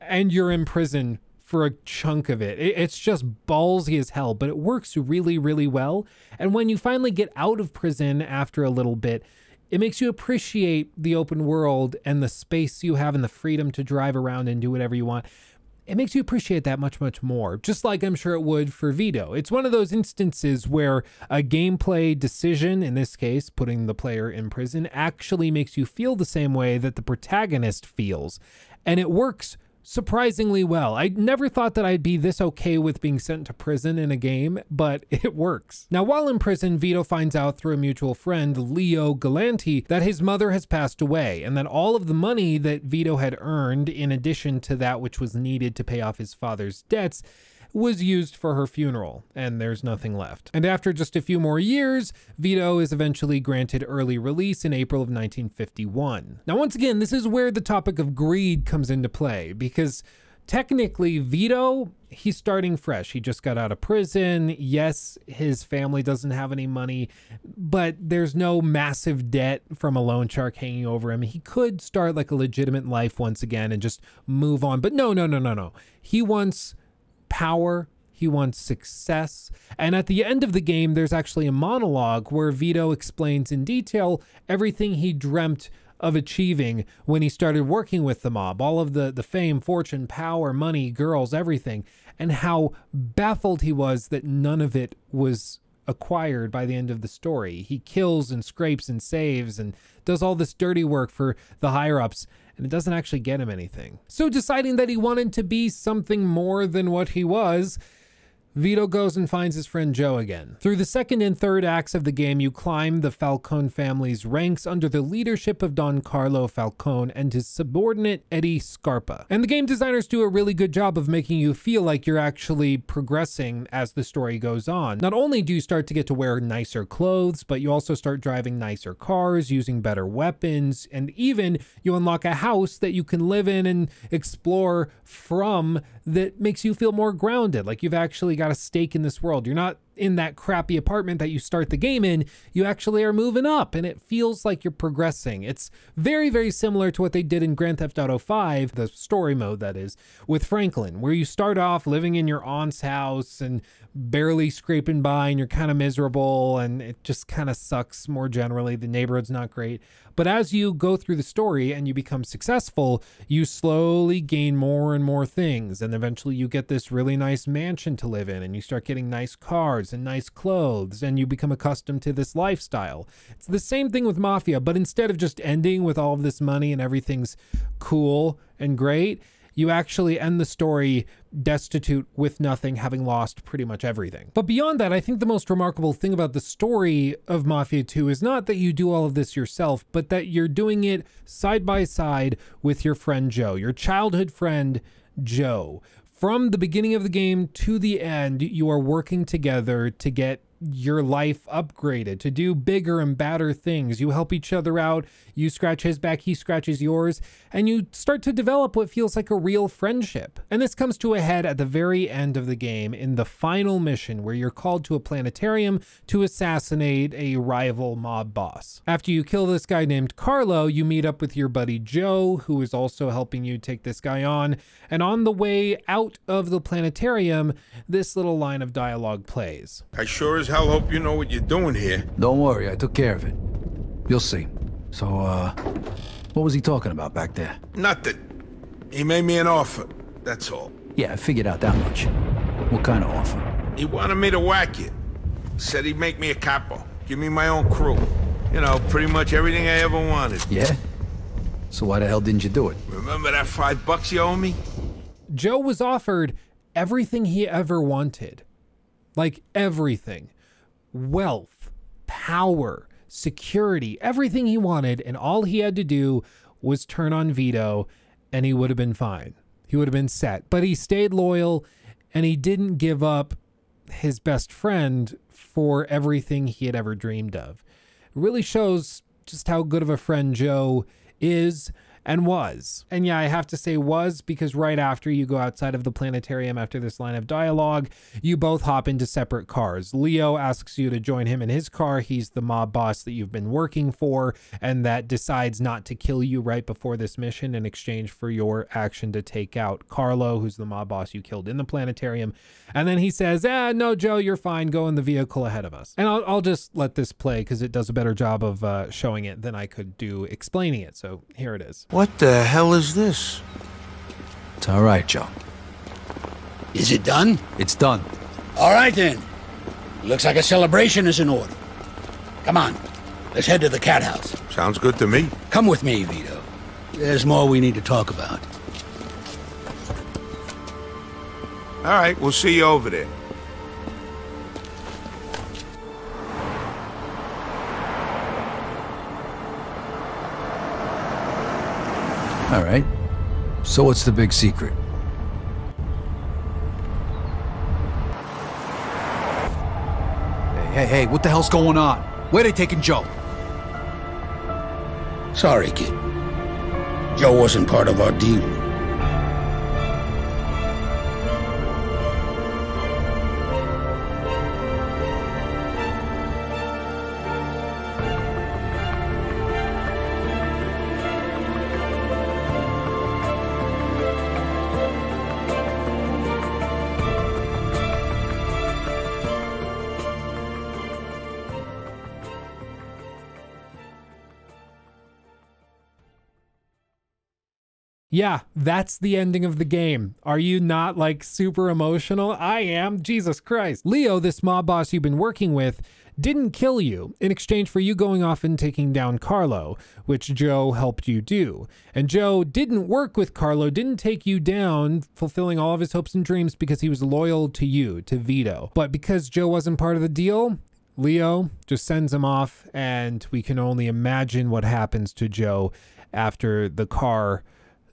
and you're in prison for a chunk of it. It's just ballsy as hell, but it works really, really well. And when you finally get out of prison after a little bit, it makes you appreciate the open world and the space you have and the freedom to drive around and do whatever you want. It makes you appreciate that much, much more, just like I'm sure it would for Vito. It's one of those instances where a gameplay decision, in this case, putting the player in prison, actually makes you feel the same way that the protagonist feels. And it works surprisingly well. I never thought that I'd be this okay with being sent to prison in a game, but *laughs* it works. Now, while in prison, Vito finds out through a mutual friend, Leo Galante, that his mother has passed away and that all of the money that Vito had earned, in addition to that which was needed to pay off his father's debts, was used for her funeral, and there's nothing left. And after just a few more years, Vito is eventually granted early release in April of 1951. Now, once again, this is where the topic of greed comes into play, because technically Vito, he's starting fresh. He just got out of prison. Yes, his family doesn't have any money, but there's no massive debt from a loan shark hanging over him. He could start like a legitimate life once again and just move on. But no, no, no, no, no. He wants power. He wants success. And at the end of the game, there's actually a monologue where Vito explains in detail everything he dreamt of achieving when he started working with the mob all of the, the fame, fortune, power, money, girls, everything, and how baffled he was that none of it was acquired by the end of the story. He kills and scrapes and saves and does all this dirty work for the higher ups and it doesn't actually get him anything. So, deciding that he wanted to be something more than what he was, Vito goes and finds his friend Joe again. Through the second and third acts of the game, you climb the Falcone family's ranks under the leadership of Don Carlo Falcone and his subordinate Eddie Scarpa. And the game designers do a really good job of making you feel like you're actually progressing as the story goes on. Not only do you start to get to wear nicer clothes, but you also start driving nicer cars, using better weapons, and even you unlock a house that you can live in and explore from that makes you feel more grounded, like you've actually got a stake in this world. You're not in that crappy apartment that you start the game in, you actually are moving up and it feels like you're progressing. It's very, very similar to what they did in Grand Theft Auto 5, the story mode that is, with Franklin, where you start off living in your aunt's house and barely scraping by and you're kind of miserable and it just kind of sucks more generally. The neighborhood's not great. But as you go through the story and you become successful, you slowly gain more and more things. And eventually you get this really nice mansion to live in and you start getting nice cars and nice clothes and you become accustomed to this lifestyle. It's the same thing with Mafia, but instead of just ending with all of this money and everything's cool and great, you actually end the story destitute with nothing, having lost pretty much everything. But beyond that, I think the most remarkable thing about the story of Mafia 2 is not that you do all of this yourself, but that you're doing it side by side with your friend Joe, your childhood friend Joe. From the beginning of the game to the end, you are working together to get your life upgraded, to do bigger and badder things. You help each other out. You scratch his back, he scratches yours, and you start to develop what feels like a real friendship. And this comes to a head at the very end of the game in the final mission where you're called to a planetarium to assassinate a rival mob boss. After you kill this guy named Carlo, you meet up with your buddy Joe, who is also helping you take this guy on. And on the way out of the planetarium, this little line of dialogue plays. I sure as hell hope you know what you're doing here. Don't worry, I took care of it. You'll see. So, uh, what was he talking about back there? Nothing. He made me an offer, that's all. Yeah, I figured out that much. What kind of offer? He wanted me to whack it. Said he'd make me a capo, give me my own crew. You know, pretty much everything I ever wanted. Yeah? So why the hell didn't you do it? Remember that five bucks you owe me? Joe was offered everything he ever wanted. Like everything wealth, power, security, everything he wanted. And all he had to do was turn on Vito and he would have been fine. He would have been set. But he stayed loyal and he didn't give up his best friend for everything he had ever dreamed of. It really shows just how good of a friend Joe is and was. And yeah, I have to say was because right after you go outside of the planetarium after this line of dialogue, you both hop into separate cars. Leo asks you to join him in his car. He's the mob boss that you've been working for and that decides not to kill you right before this mission in exchange for your action to take out Carlo, who's the mob boss you killed in the planetarium. And then he says, "Ah, no, Joe, you're fine. Go in the vehicle ahead of us." And I'll, I'll just let this play because it does a better job of uh, showing it than I could do explaining it. So here it is. What the hell is this? It's all right, Joe. Is it done? It's done. All right then. Looks like a celebration is in order. Come on, let's head to the cat house. Sounds good to me. Come with me, Vito. There's more we need to talk about. All right, we'll see you over there. All right. So what's the big secret? Hey, hey, hey, what the hell's going on? Where they taking Joe? Sorry, kid. Joe wasn't part of our deal. Yeah, that's the ending of the game. Are you not like super emotional? I am. Jesus Christ. Leo, this mob boss you've been working with, didn't kill you in exchange for you going off and taking down Carlo, which Joe helped you do. And Joe didn't work with Carlo, didn't take you down, fulfilling all of his hopes and dreams because he was loyal to you, to Vito. But because Joe wasn't part of the deal, Leo just sends him off, and we can only imagine what happens to Joe after the car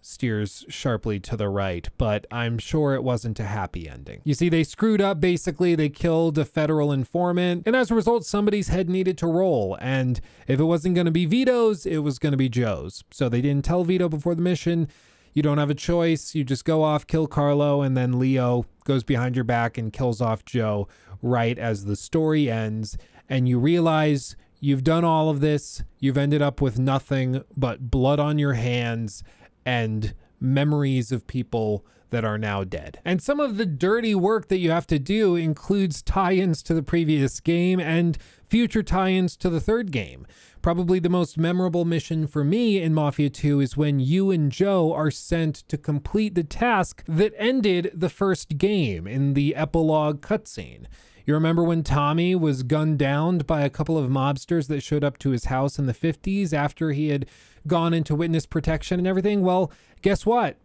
steers sharply to the right, but I'm sure it wasn't a happy ending. You see, they screwed up basically, they killed a federal informant, and as a result, somebody's head needed to roll. And if it wasn't going to be Vito's, it was going to be Joe's. So they didn't tell Vito before the mission. You don't have a choice. You just go off, kill Carlo, and then Leo goes behind your back and kills off Joe right as the story ends. And you realize you've done all of this. You've ended up with nothing but blood on your hands and memories of people that are now dead. And some of the dirty work that you have to do includes tie ins to the previous game and future tie ins to the third game. Probably the most memorable mission for me in Mafia 2 is when you and Joe are sent to complete the task that ended the first game in the epilogue cutscene. You remember when Tommy was gunned down by a couple of mobsters that showed up to his house in the 50s after he had gone into witness protection and everything? Well, guess what?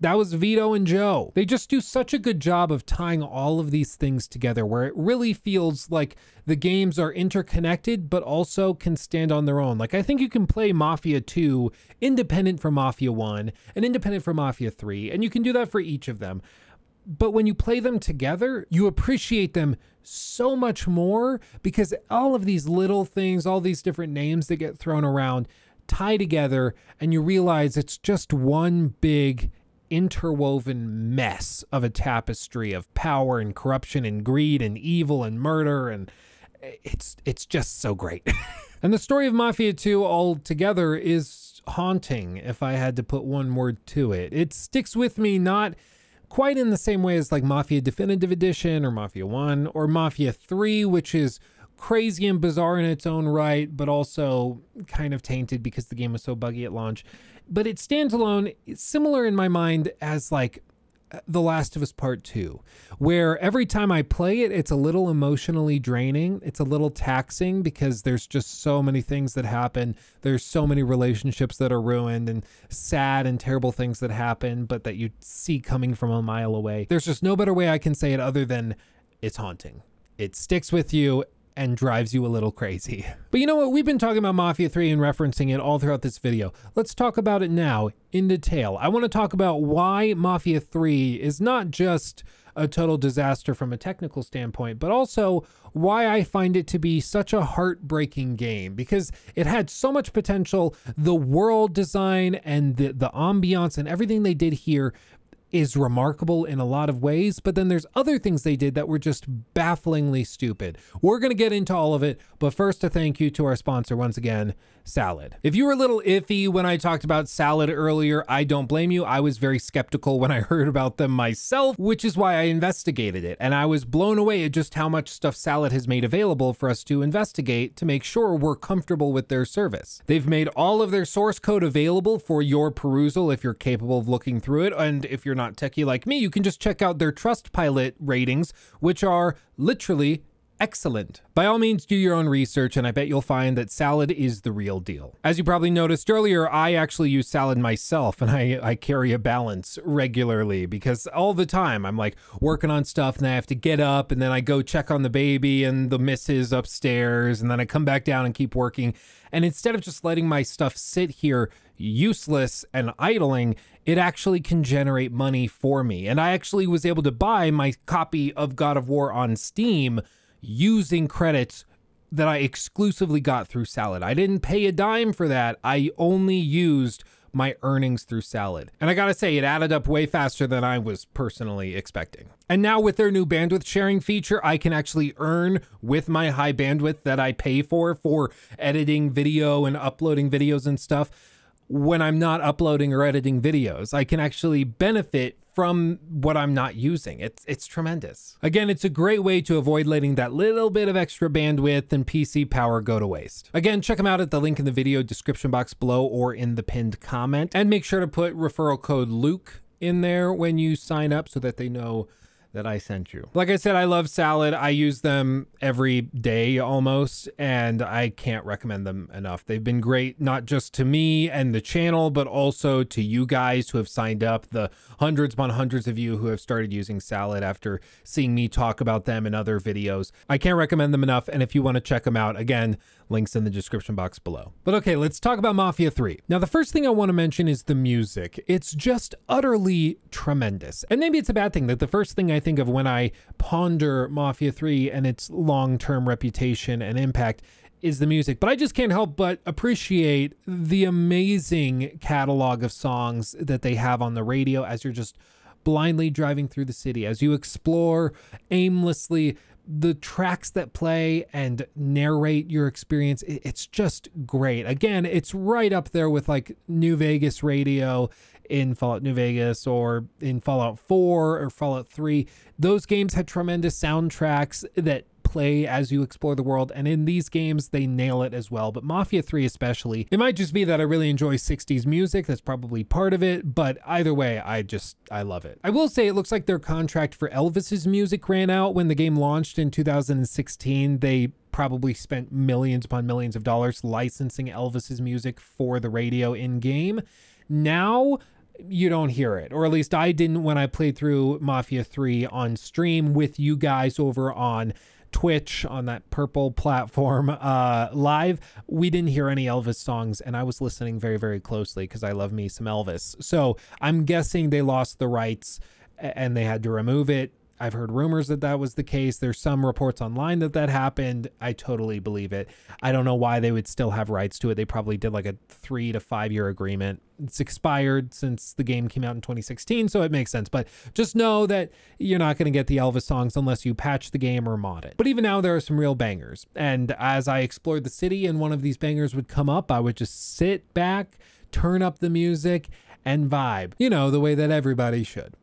That was Vito and Joe. They just do such a good job of tying all of these things together where it really feels like the games are interconnected but also can stand on their own. Like I think you can play Mafia 2 independent from Mafia 1 and independent from Mafia 3 and you can do that for each of them. But when you play them together, you appreciate them so much more because all of these little things, all these different names that get thrown around, tie together and you realize it's just one big interwoven mess of a tapestry of power and corruption and greed and evil and murder and it's it's just so great. *laughs* and the story of Mafia 2 altogether is haunting if I had to put one word to it. It sticks with me not quite in the same way as like Mafia Definitive Edition or Mafia 1 or Mafia 3, which is crazy and bizarre in its own right, but also kind of tainted because the game was so buggy at launch. But it stands alone, similar in my mind as like the Last of Us Part 2, where every time I play it, it's a little emotionally draining. It's a little taxing because there's just so many things that happen. There's so many relationships that are ruined and sad and terrible things that happen, but that you see coming from a mile away. There's just no better way I can say it other than it's haunting. It sticks with you and drives you a little crazy. But you know what? We've been talking about Mafia 3 and referencing it all throughout this video. Let's talk about it now in detail. I want to talk about why Mafia 3 is not just a total disaster from a technical standpoint, but also why I find it to be such a heartbreaking game because it had so much potential. The world design and the, the ambiance and everything they did here is remarkable in a lot of ways, but then there's other things they did that were just bafflingly stupid. We're going to get into all of it, but first a thank you to our sponsor once again, Salad. If you were a little iffy when I talked about Salad earlier, I don't blame you. I was very skeptical when I *laughs* heard about them myself, which is why I investigated it. And I was blown away at just how much stuff Salad has made available for us to investigate to make sure we're comfortable with their service. They've made all of their source code available for your perusal if you're capable of looking through it. And if you're not techie like me, you can just check out their Trustpilot ratings, which are literally excellent. By all means, do your own research, and I bet you'll find that salad is the real deal. As you probably noticed earlier, I actually use salad myself, and I, I carry a balance regularly because all the time I'm like working on stuff, and I have to get up, and then I go check on the baby and the missus upstairs, and then I come back down and keep working. And instead of just letting my stuff sit here useless and idling, it actually can generate money for me. And I actually was able to buy my copy of God of War on Steam using credits that I exclusively got through Salad. I didn't pay a dime for that. I only used my earnings through Salad. And I gotta say, it added up way faster than I was personally expecting. And now with their new bandwidth sharing feature, I can actually earn with my high bandwidth that I pay for for editing video and uploading videos and stuff when I'm not uploading or editing videos. I can actually benefit from what I'm not using. It's it's tremendous. Again, it's a great way to avoid letting that little bit of extra bandwidth and PC power go to waste. Again, check them out at the link in the video description box below or in the pinned comment. And make sure to put referral code Luke in there when you sign up so that they know that I sent you. Like I said, I love salad. I use them every day almost, and I can't recommend them enough. They've been great, not just to me and the channel, but also to you guys who have signed up, the hundreds upon hundreds of you who have started using salad after seeing me talk about them in other videos. I can't recommend them enough, and if you want to check them out, again, links in the description box below. But okay, let's talk about Mafia 3. Now, the first thing I want to mention is the music. It's just utterly tremendous. And maybe it's a bad thing that the first thing I think of when I ponder Mafia 3 and its long-term reputation and impact is the music, but I just can't help but appreciate the amazing catalog of songs that they have on the radio as you're just blindly driving through the city, as you explore aimlessly the tracks that play and narrate your experience it's just great. Again it's right up there with like new vegas radio in fallout new vegas or in fallout 4 or fallout 3 those games had tremendous soundtracks that play as you explore the world. And in these games, they nail it as well. But Mafia 3 especially, it might just be that I really enjoy 60s music. That's probably part of it. But either way, I just, I love it. I will say it looks like their contract for Elvis's music ran out when the game launched in 2016. They probably spent millions upon millions of dollars licensing Elvis's music for the radio in game. Now, you don't hear it, or at least I didn't when I played through Mafia 3 on stream with you guys over on Twitch on that purple platform *laughs* uh, live, we didn't hear any Elvis songs, and I was listening very, very closely because I love me some Elvis. So I'm guessing they lost the rights and they had to remove it. I've heard rumors that that was the case. There's some reports online that that happened. I totally believe it. I don't know why they would still have rights to it. They probably did like a three to five year agreement. It's expired since the game came out in 2016, so it makes sense. But just know that you're not going to get the Elvis songs unless you patch the game or mod it. But even now, there are some real bangers. And as I explored the city and one of these bangers would come up, I would just sit back, turn up the music, and vibe. You know, the way that everybody should.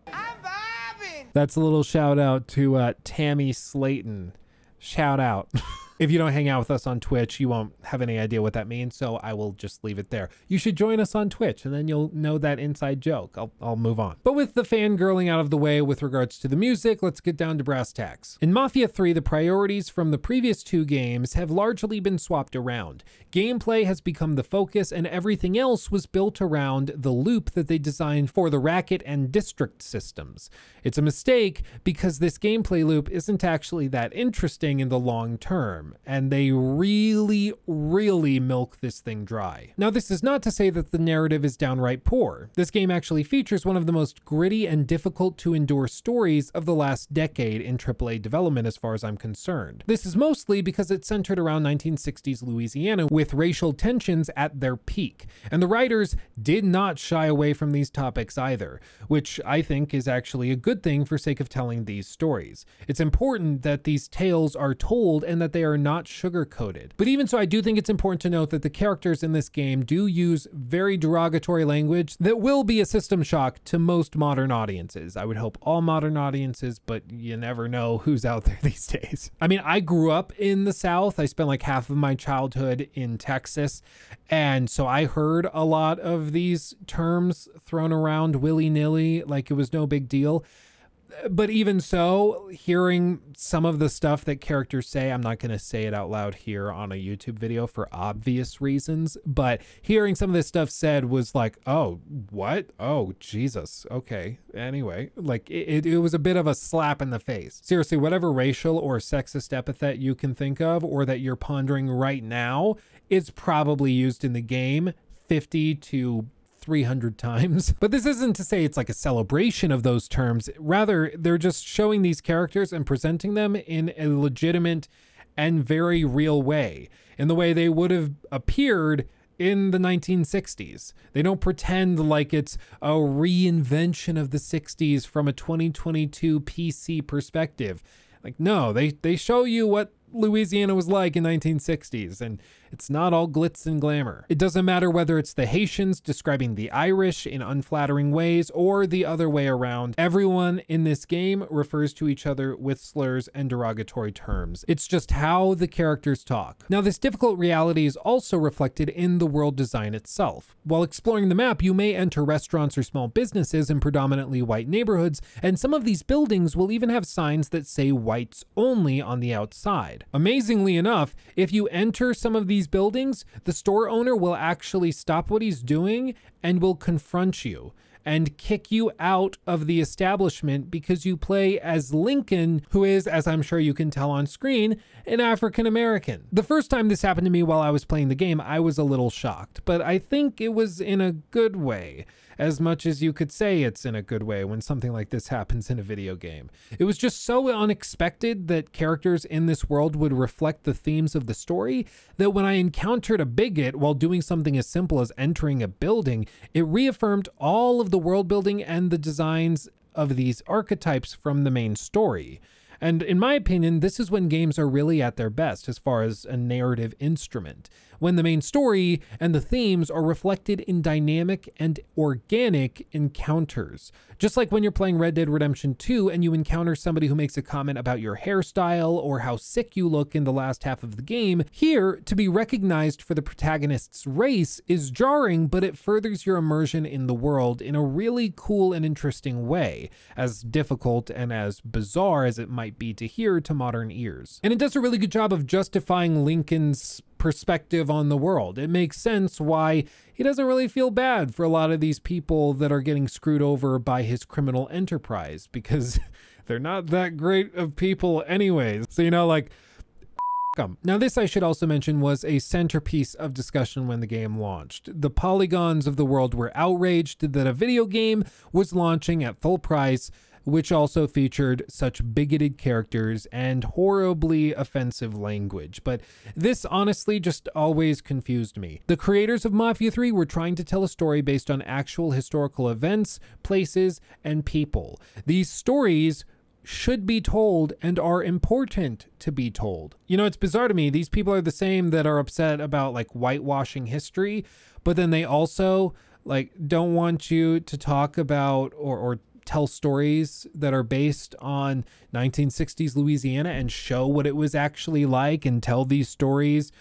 That's a little shout out to uh, Tammy Slayton. Shout out. *laughs* If you don't hang out with us on Twitch, you won't have any idea what that means, so I will just leave it there. You should join us on Twitch, and then you'll know that inside joke. I'll, I'll move on. But with the fangirling out of the way with regards to the music, let's get down to brass tacks. In Mafia 3, the priorities from the previous two games have largely been swapped around. Gameplay has become the focus, and everything else was built around the loop that they designed for the racket and district systems. It's a mistake because this gameplay loop isn't actually that interesting in the long term. And they really, really milk this thing dry. Now, this is not to say that the narrative is downright poor. This game actually features one of the most gritty and difficult to endure stories of the last decade in AAA development, as far as I'm concerned. This is mostly because it's centered around 1960s Louisiana with racial tensions at their peak, and the writers did not shy away from these topics either, which I think is actually a good thing for sake of telling these stories. It's important that these tales are told and that they are not sugar coated. But even so, I do think it's important to note that the characters in this game do use very derogatory language that will be a system shock to most modern audiences. I would hope all modern audiences, but you never know who's out there *laughs* these days. I mean, I grew up in the South. I spent like half of my childhood in Texas. And so I heard a lot of these terms thrown around willy nilly, like it was no big deal but even so, hearing some of the stuff that characters say, I'm not going to say it out loud here on a YouTube video for obvious reasons, but hearing some of this stuff said was like, oh, what? Oh, Jesus. Okay. Anyway, like it, it was a bit of a slap in the face. Seriously, whatever racial or sexist epithet you can think of or that you're pondering right now, it's probably used in the game 50 to 300 times. *laughs* But this isn't to say it's like a celebration of those terms. Rather, they're just showing these characters and presenting them in a legitimate and very real way, in the way they would have appeared in the 1960s. They don't pretend like it's a reinvention of the 60s from a 2022 PC perspective. Like no, they they show you what Louisiana was like in 1960s and it's not all glitz and glamour. It doesn't matter whether it's the Haitians describing the Irish in unflattering ways or the other way around. Everyone in this game refers to each other with slurs and derogatory terms. It's just how the characters talk. Now, this difficult reality is also reflected in the world design itself. While exploring the map, you may enter restaurants or small businesses in predominantly white neighborhoods, and some of these buildings will even have signs that say whites only on the outside. Amazingly enough, if you enter some of these these buildings, the store owner will actually stop what he's doing and will confront you and kick you out of the establishment because you play as Lincoln, who is, as I'm sure you can tell on screen, an African American. The first time this happened to me while I was playing the game, I was a little shocked, but I think it was in a good way as much as you could say it's in a good way when something like this happens in a video game. It was just so unexpected that characters in this world would reflect the themes of the story that when I encountered a bigot while doing something as simple as entering a building, it reaffirmed all of the world building and the designs of these archetypes from the main story. And in my opinion, this is when games are really at their best as far as a narrative instrument when the main story and the themes are reflected in dynamic and organic encounters. Just like when you're playing Red Dead Redemption 2 and you encounter somebody who makes a comment about your hairstyle or how sick you look in the last half of the game, here, to be recognized for the protagonist's race is jarring, but it furthers your immersion in the world in a really cool and interesting way, as difficult and as bizarre as it might be to hear to modern ears. And it does a really good job of justifying Lincoln's perspective on the world. It makes sense why he doesn't really feel bad for a lot of these people that are getting screwed over by his criminal enterprise because *laughs* they're not that great of people anyways. So, you know, like, *laughs* now, this I should also mention was a centerpiece of discussion when the game launched. The polygons of the world were outraged that a video game was launching at full price which also featured such bigoted characters and horribly offensive language. But this honestly just always confused me. The creators of Mafia 3 were trying to tell a story based on actual historical events, places, and people. These stories should be told and are important to be told. You know, it's bizarre to me. These people are the same that are upset about like whitewashing history, but then they also like don't want you to talk about or, or tell stories that are based on 1960s Louisiana and show what it was actually like and tell these stories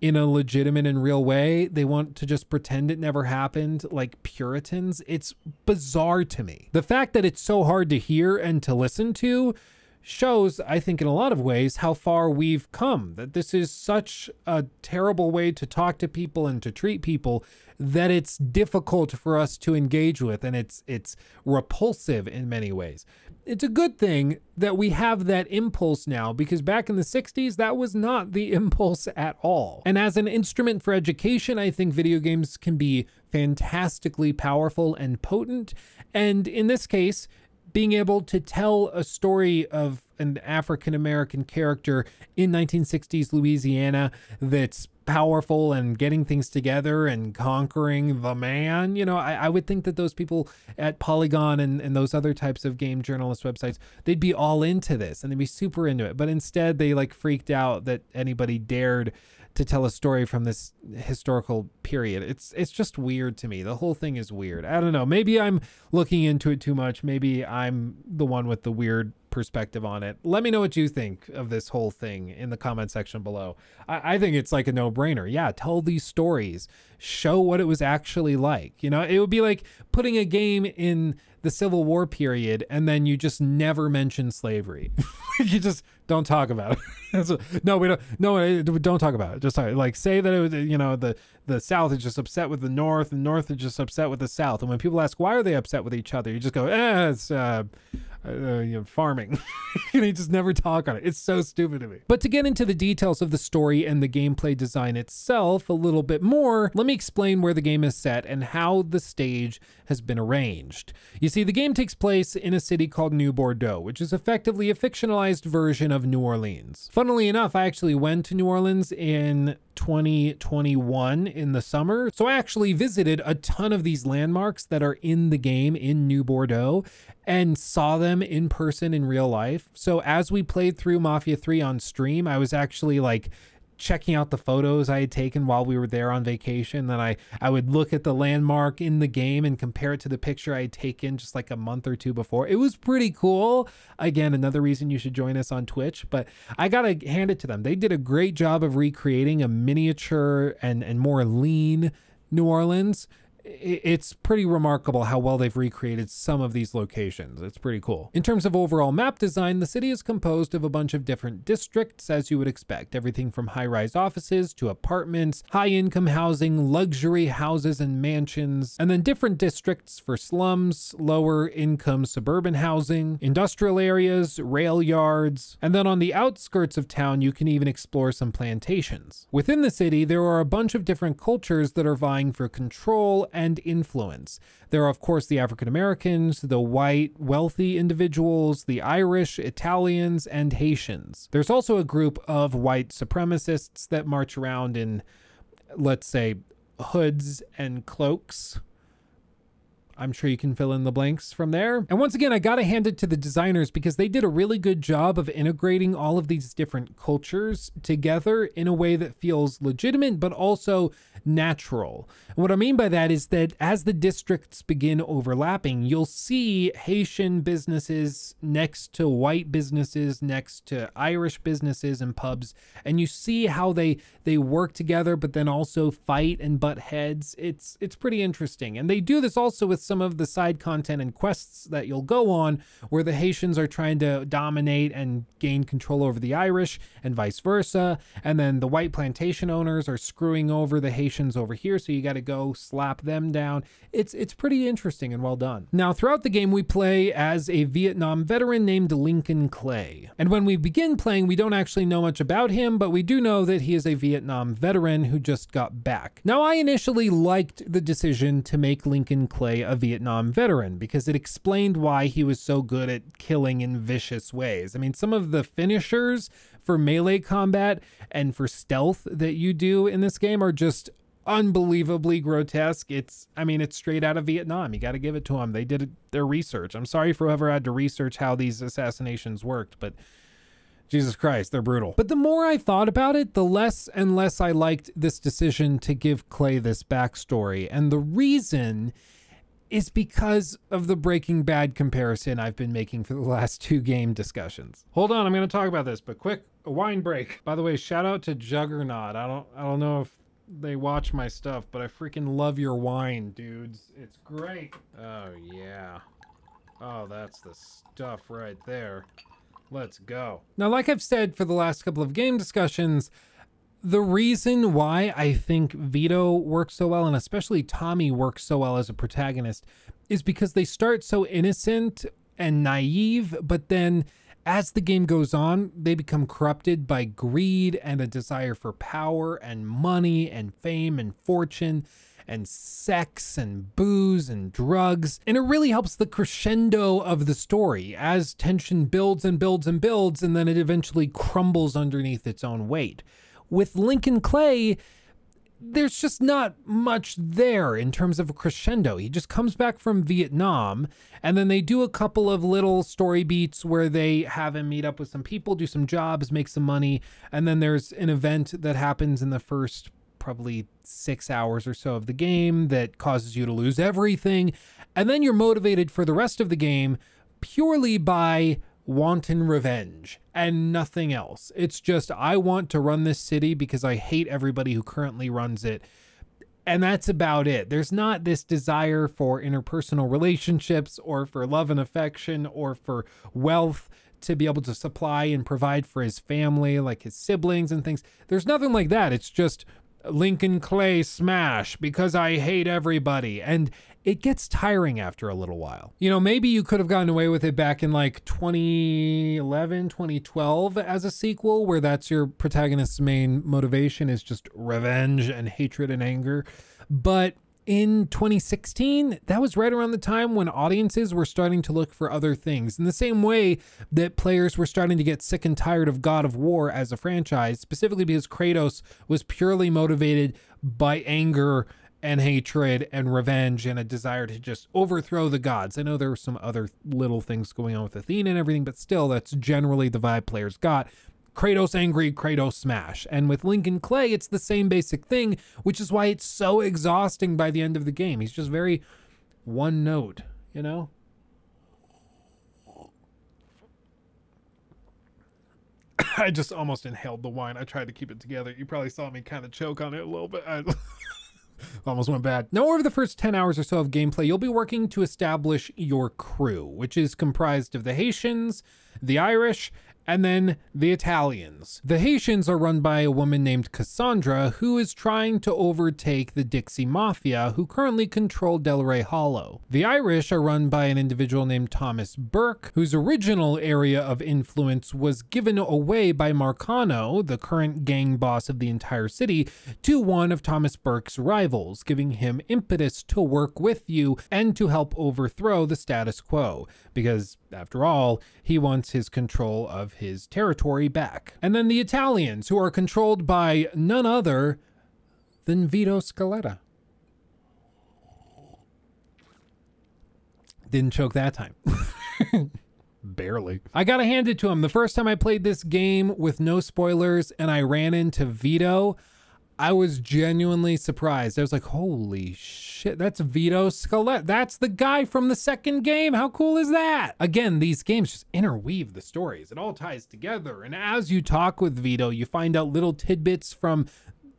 in a legitimate and real way. They want to just pretend it never happened like Puritans. It's bizarre to me. The fact that it's so hard to hear and to listen to shows, I think, in a lot of ways, how far we've come. That this is such a terrible way to talk to people and to treat people that it's difficult for us to engage with, and it's it's repulsive in many ways. It's a good thing that we have that impulse now because back in the 60s, that was not the *laughs* impulse at all. And as an instrument for education, I think video games can be fantastically powerful and potent. And in this case, being able to tell a story of an African American character in 1960s Louisiana that's powerful and getting things together and conquering the man. You know, I, I would think that those people at Polygon and, and those other types of game journalist websites, they'd be all into this and they'd be super into it. But instead, they like freaked out that anybody dared to tell a story from this historical period. It's it's just weird to me. The whole thing is weird. I don't know. Maybe I'm looking into it too much. Maybe I'm the one with the weird perspective on it. Let me know what you think of this whole thing in the comment section below. I, I think it's like a no brainer. Yeah, tell these stories, show what it was actually like. You know, it would be like putting a game in the Civil War period and then you just never mention slavery. *laughs* you just don't talk about it. *laughs* no, we don't. No, don't talk about it. Just talk, like say that it was, you know, the the South is just upset with the North, and North is just upset with the South. And when people ask why are they upset with each other, you just go, eh, it's uh, uh, you know, farming. *laughs* and he just never talk on it. It's so stupid to me. But to get into the details of the story and the gameplay design itself a little bit more, let me explain where the game is set and how the stage has been arranged. You see, the game takes place in a city called New Bordeaux, which is effectively a fictionalized version of New Orleans. Funnily enough, I actually went to New Orleans in 2021 in the summer. So I actually visited a ton of these landmarks that are in the game in New Bordeaux and saw them in person in real life. So as we played through Mafia 3 on stream, I was actually like checking out the photos I had taken while we were there on vacation. Then I, I would look at the landmark in the game and compare it to the picture I had taken just like a month or two before. It was pretty cool. Again, another reason you should join us on Twitch, but I got to hand it to them. They did a great job of recreating a miniature and, and more lean New Orleans it's pretty remarkable how well they've recreated some of these locations. It's pretty cool. In terms of overall map design, the city is composed of a bunch of different districts, as you would expect. Everything from high-rise offices to apartments, high-income housing, luxury houses and mansions, and then different districts for slums, lower-income suburban housing, industrial areas, rail yards, and then on the outskirts of town, you can even explore some plantations. Within the city, there are a bunch of different cultures that are vying for control and influence. There are, of course, the African Americans, the white, wealthy individuals, the Irish, Italians, and Haitians. There's also a group of white supremacists that march around in, let's say, hoods and cloaks I'm sure you can fill in the blanks from there. And once again, I gotta hand it to the designers because they did a really good job of integrating all of these different cultures together in a way that feels legitimate, but also natural. And what I mean by that is that as the districts begin overlapping, you'll see Haitian businesses next to white businesses, next to Irish businesses and pubs, and you see how they they work together, but then also fight and butt heads. It's it's pretty interesting. And they do this also with some of the side content and quests that you'll go on where the Haitians are trying to dominate and gain control over the Irish and vice versa. And then the white plantation owners are screwing over the Haitians over here. So you got to go slap them down. It's, it's pretty interesting and well done. Now, throughout the game, we play as a Vietnam veteran named Lincoln Clay. And when we begin playing, we don't actually know much about him, but we do know that he is a Vietnam veteran who just got back. Now, I initially liked the decision to make Lincoln Clay a Vietnam veteran because it explained why he was so good at killing in vicious ways. I mean, some of the finishers for melee combat and for stealth that you do in this game are just unbelievably grotesque. It's, I mean, it's straight out of Vietnam. You got to give it to them. They did their research. I'm sorry for whoever had to research how these assassinations worked, but Jesus Christ, they're brutal. But the more I thought about it, the less and less I liked this decision to give Clay this backstory. And the reason is because of the Breaking Bad comparison I've been making for the last two game discussions. Hold on, I'm going to talk about this, but quick, a wine break. By the way, shout out to Juggernaut. I don't I don't know if they watch my stuff, but I freaking love your wine, dudes. It's great. Oh yeah. Oh, that's the stuff right there. Let's go. Now, like I've said for the last couple of game discussions, the reason why I think Vito works so well, and especially Tommy works so well as a protagonist, is because they start so innocent and naive, but then as the game goes on, they become corrupted by greed and a desire for power and money and fame and fortune and sex and booze and drugs. And it really helps the crescendo of the story as tension builds and builds and builds, and then it eventually crumbles underneath its own weight. With Lincoln Clay, there's just not much there in terms of a crescendo. He just comes back from Vietnam, and then they do a couple of little story beats where they have him meet up with some people, do some jobs, make some money, and then there's an event that happens in the first probably six hours or so of the game that causes you to lose everything. And then you're motivated for the rest of the game purely by wanton revenge and nothing else. It's just, I want to run this city because I hate everybody who currently runs it. And that's about it. There's not this desire for interpersonal relationships or for love and affection or for wealth to be able to supply and provide for his family, like his siblings and things. There's nothing like that. It's just Lincoln Clay smash because I hate everybody. And it gets tiring after a little while. You know, maybe you could have gotten away with it back in like 2011, 2012 as a sequel, where that's your protagonist's main motivation is just revenge and hatred and anger. But in 2016, that was right around the time when audiences were starting to look for other things. In the same way that players were starting to get sick and tired of God of War as a franchise, specifically because Kratos was purely motivated by anger and hatred and revenge and a desire to just overthrow the gods. I know there were some other little things going on with Athena and everything, but still, that's generally the vibe players got. Kratos angry, Kratos smash. And with Lincoln Clay, it's the same basic thing, which is why it's so exhausting by the end of the game. He's just very one note, you know? *coughs* I just almost inhaled the wine. I tried to keep it together. You probably saw me kind of choke on it a little bit. I *laughs* almost went bad. Now, over the first 10 hours or so of gameplay, you'll be working to establish your crew, which is comprised of the Haitians, the Irish, and then the Italians. The Haitians are run by a woman named Cassandra who is trying to overtake the Dixie Mafia who currently control Delray Hollow. The Irish are run by an individual named Thomas Burke whose original area of influence was given away by Marcano, the current gang boss of the entire city, to one of Thomas Burke's rivals, giving him impetus to work with you and to help overthrow the status quo because after all, he wants his control of his territory back. And then the Italians, who are controlled by none other than Vito Scaletta. Didn't choke that time. *laughs* Barely. I gotta hand it to him. The first time I played this game with no spoilers and I ran into Vito, I was genuinely surprised. I was like, holy shit, that's Vito Scaletta. That's the guy from the second game. How cool is that? Again, these games just interweave the stories. It all ties together. And as you talk with Vito, you find out little tidbits from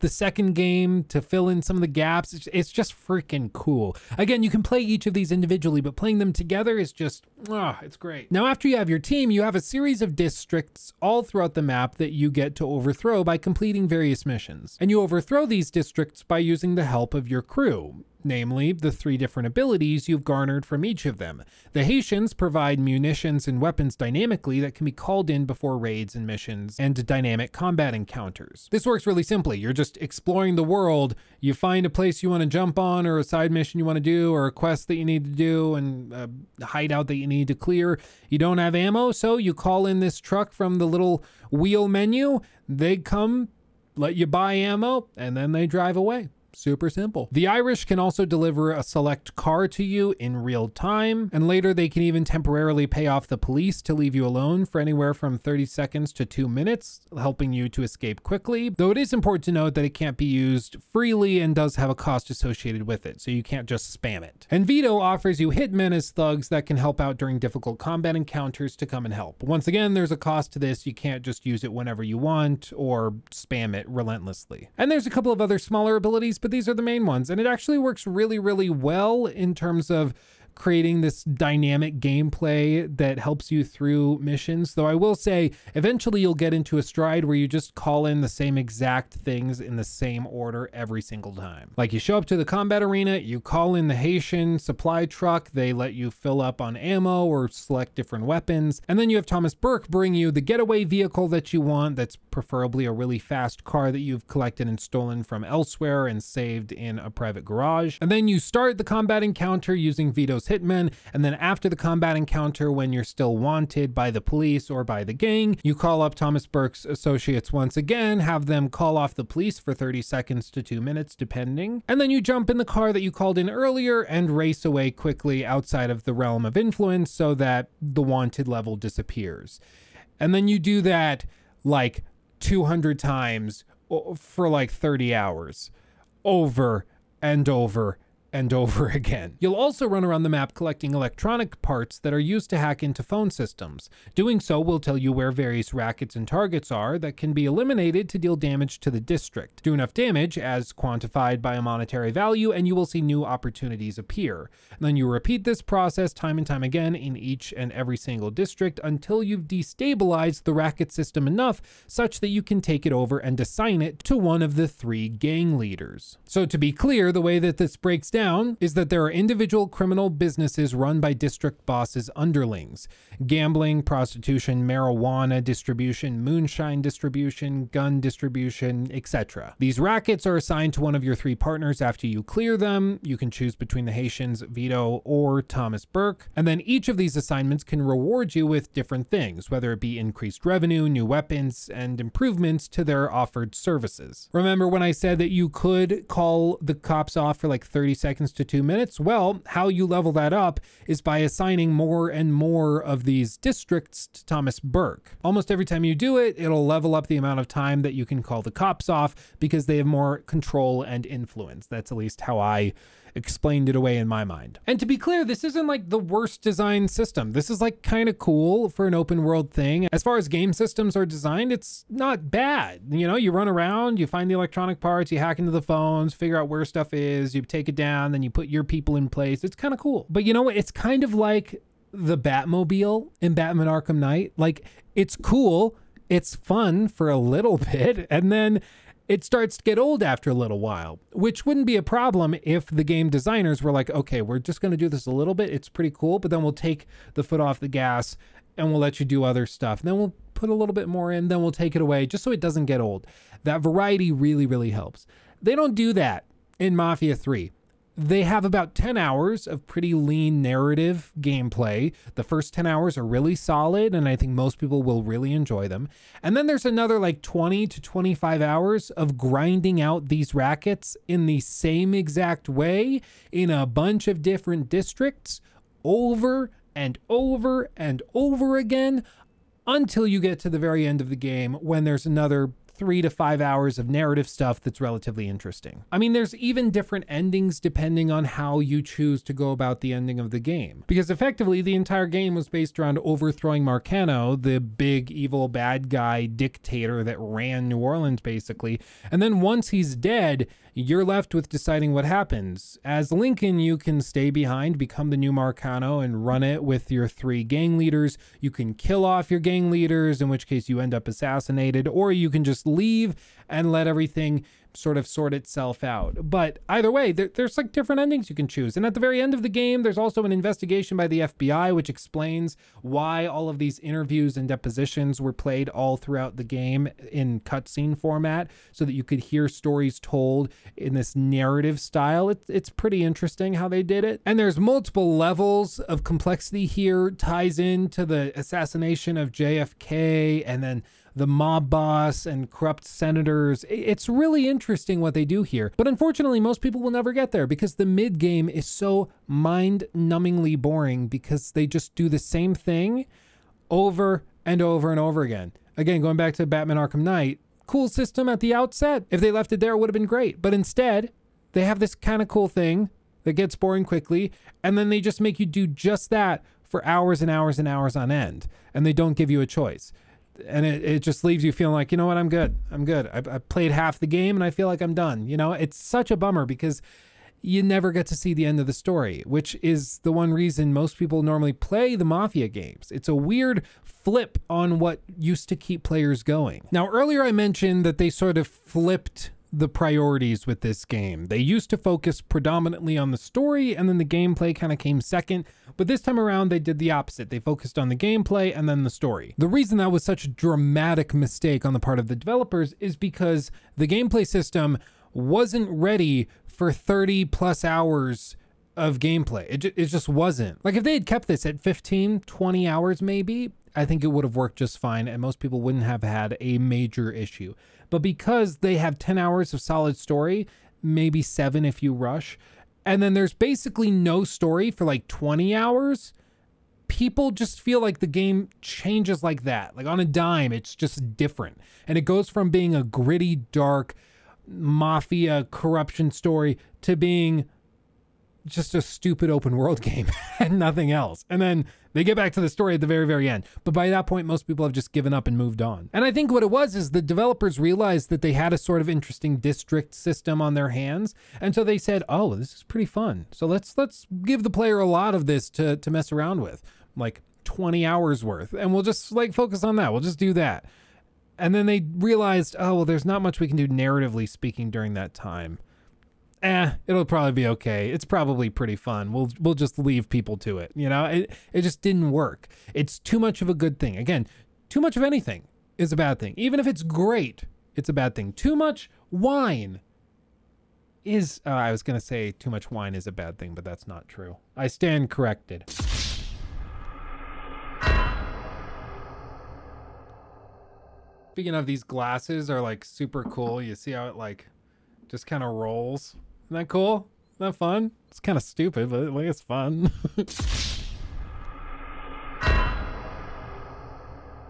the second game to fill in some of the gaps. It's, it's, just freaking cool. Again, you can play each of these individually, but playing them together is just, oh, it's great. Now, after you have your team, you have a series of districts all throughout the map that you get to overthrow by completing various missions. And you overthrow these districts by using the help of your crew namely the three different abilities you've garnered from each of them. The Haitians provide munitions and weapons dynamically that can be called in before raids and missions and dynamic combat encounters. This works really simply. You're just exploring the world, you find a place you want to jump on or a side mission you want to do or a quest that you need to do and a hideout that you need to clear. You don't have ammo, so you call in this truck from the little wheel menu. They come, let you buy ammo, and then they drive away. Super simple. The Irish can also deliver a select car to you in real time, and later they can even temporarily pay off the police to leave you alone for anywhere from 30 seconds to 2 minutes, helping you to escape quickly. Though it is important to note that it can't be used freely and does have a cost associated with it, so you can't just spam it. And Vito offers you hitmen as thugs that can help out during difficult combat encounters to come and help. Once again, there's a cost to this. You can't just use it whenever you want or spam it relentlessly. And there's a couple of other smaller abilities but these are the main ones. And it actually works really, really well in terms of creating this dynamic gameplay that helps you through missions. Though I will say, eventually you'll get into a stride where you just call in the same exact things in the same order every single time. Like you show up to the combat arena, you call in the Haitian supply truck, they let you fill up on ammo or select different weapons, and then you have Thomas Burke bring you the getaway vehicle that you want that's preferably a really fast car that you've collected and stolen from elsewhere and saved in a private garage. And then you start the combat encounter using Vito's hitmen, and then after the combat encounter, when you're still wanted by the police or by the gang, you call up Thomas Burke's associates once again, have them call off the police for 30 seconds to two minutes, depending, and then you jump in the car that you called in earlier and race away quickly outside of the realm of influence so that the wanted level disappears. And then you do that like 200 times for like 30 hours. Over and over and over *laughs* again. You'll also run around the map collecting electronic parts that are used to hack into phone systems. Doing so will tell you where various rackets and targets are that can be eliminated to deal damage to the district. Do enough damage, as quantified by a monetary value, and you will see new opportunities appear. And then you repeat this process time and time again in each and every single district until you've destabilized the racket system enough such that you can take it over and assign it to one of the three gang leaders. So to be clear, the way that this breaks down down is that there are individual criminal businesses run by district bosses' underlings gambling, prostitution, marijuana distribution, moonshine distribution, gun distribution, etc. These rackets are assigned to one of your three partners after you clear them. You can choose between the Haitians, Vito, or Thomas Burke. And then each of these assignments can reward you with different things, whether it be increased revenue, new weapons, and improvements to their offered services. Remember when I said that you could call the cops off for like 30 seconds? Seconds to two minutes? Well, how you level that up is by assigning more and more of these districts to Thomas Burke. Almost every time you do it, it'll level up the amount of time that you can call the cops off because they have more control and influence. That's at least how I explained it away in my mind. And to be clear, this isn't like the worst design system. This is like kind of cool for an open world thing. As far as game systems are designed, it's not bad. You know, you run around, you find the electronic parts, you hack into the phones, figure out where stuff is, you take it down, then you put your people in place. It's kind of cool. But you know what? It's kind of like the Batmobile in Batman Arkham Knight. Like, it's cool. It's fun for a little *laughs* bit. And then it starts to get old after a little while, which wouldn't be a problem if the game designers were like, okay, we're just going to do this a little bit. It's pretty cool, but then we'll take the foot off the gas and we'll let you do other stuff. And then we'll put a little bit more in, then we'll take it away just so it doesn't get old. That variety really, really helps. They don't do that in Mafia 3. They have about 10 hours of pretty lean narrative gameplay. The first 10 hours are really solid, and I think most people will really enjoy them. And then there's another like 20 to 25 hours of grinding out these rackets in the same exact way in a bunch of different districts over and over and over again until you get to the very end of the game when there's another three to five hours of narrative stuff that's relatively interesting. I mean, there's even different endings depending on how you choose to go about the ending of the game. Because effectively, the entire game was based around overthrowing Marcano, the big evil bad guy dictator that ran New Orleans, basically. And then once he's dead, you're left with deciding what happens. As Lincoln, you can stay behind, become the new Marcano, and run it with your three gang leaders. You can kill off your gang leaders, in which case you end up assassinated, or you can just leave and let everything sort of sort itself out. But either way, there, there's like different endings you can choose. And at the very end of the game, there's also an investigation by the FBI, which explains why all of these interviews and depositions were played all throughout the game in cutscene format so that you could hear stories told in this narrative style. It's, it's pretty interesting how they did it. And there's multiple levels of complexity here, ties into the assassination of JFK and then the mob boss and corrupt senators. It's really interesting what they do here. But unfortunately, most people will never get there because the mid game is so mind numbingly boring because they just do the same thing over and over and over again. Again, going back to Batman Arkham Knight, cool system at the outset. If they left it there, it would have been great. But instead, they have this kind of cool thing that gets boring quickly, and then they just make you do just that for hours and hours and hours on end, and they don't give you a choice and it, it just leaves you feeling like you know what i'm good i'm good I, I played half the game and i feel like i'm done you know it's such a bummer because you never get to see the end of the story, which is the one reason most people normally play the Mafia games. It's a weird flip on what used to keep players going. Now, earlier I mentioned that they sort of flipped the priorities with this game. They used to focus predominantly on the story and then the gameplay kind of came second, but this time around they did the opposite. They focused on the gameplay and then the story. The reason that was such a dramatic mistake on the part of the developers is because the gameplay system wasn't ready for 30 plus hours of gameplay. It, it just wasn't. Like if they had kept this at 15, 20 hours maybe, I think it would have worked just fine and most people wouldn't have had a major issue. But because they have 10 hours of solid story, maybe seven if you rush, and then there's basically no story for like 20 hours, people just feel like the game changes like that. Like on a dime, it's just different. And it goes from being a gritty, dark, mafia corruption story to being just a stupid open world *laughs* game and nothing else. And then they get back to the story at the very, very end. But by that point, most people have just given up and moved on. And I think what it was is the developers realized that they had a sort of interesting district system on their hands. And so they said, oh, this is pretty fun. So let's let's give the player a lot of this to, to mess around with. Like 20 hours worth. And we'll just like focus on that. We'll just do that. And then they realized, oh, well, there's not much we can do narratively speaking during that time eh, it'll probably be okay. It's probably pretty fun. We'll we'll just leave people to it. You know, it it just didn't work. It's too much of a good thing. Again, too much of anything is a bad thing. Even if it's great, it's a bad thing. Too much wine is uh, I was going to say too much wine is a bad thing, but that's not true. I stand corrected. Speaking of these glasses are like super cool. You see how it like just kind of rolls. Isn't that cool? Isn't that fun? It's kind of stupid, but like it's fun. *laughs*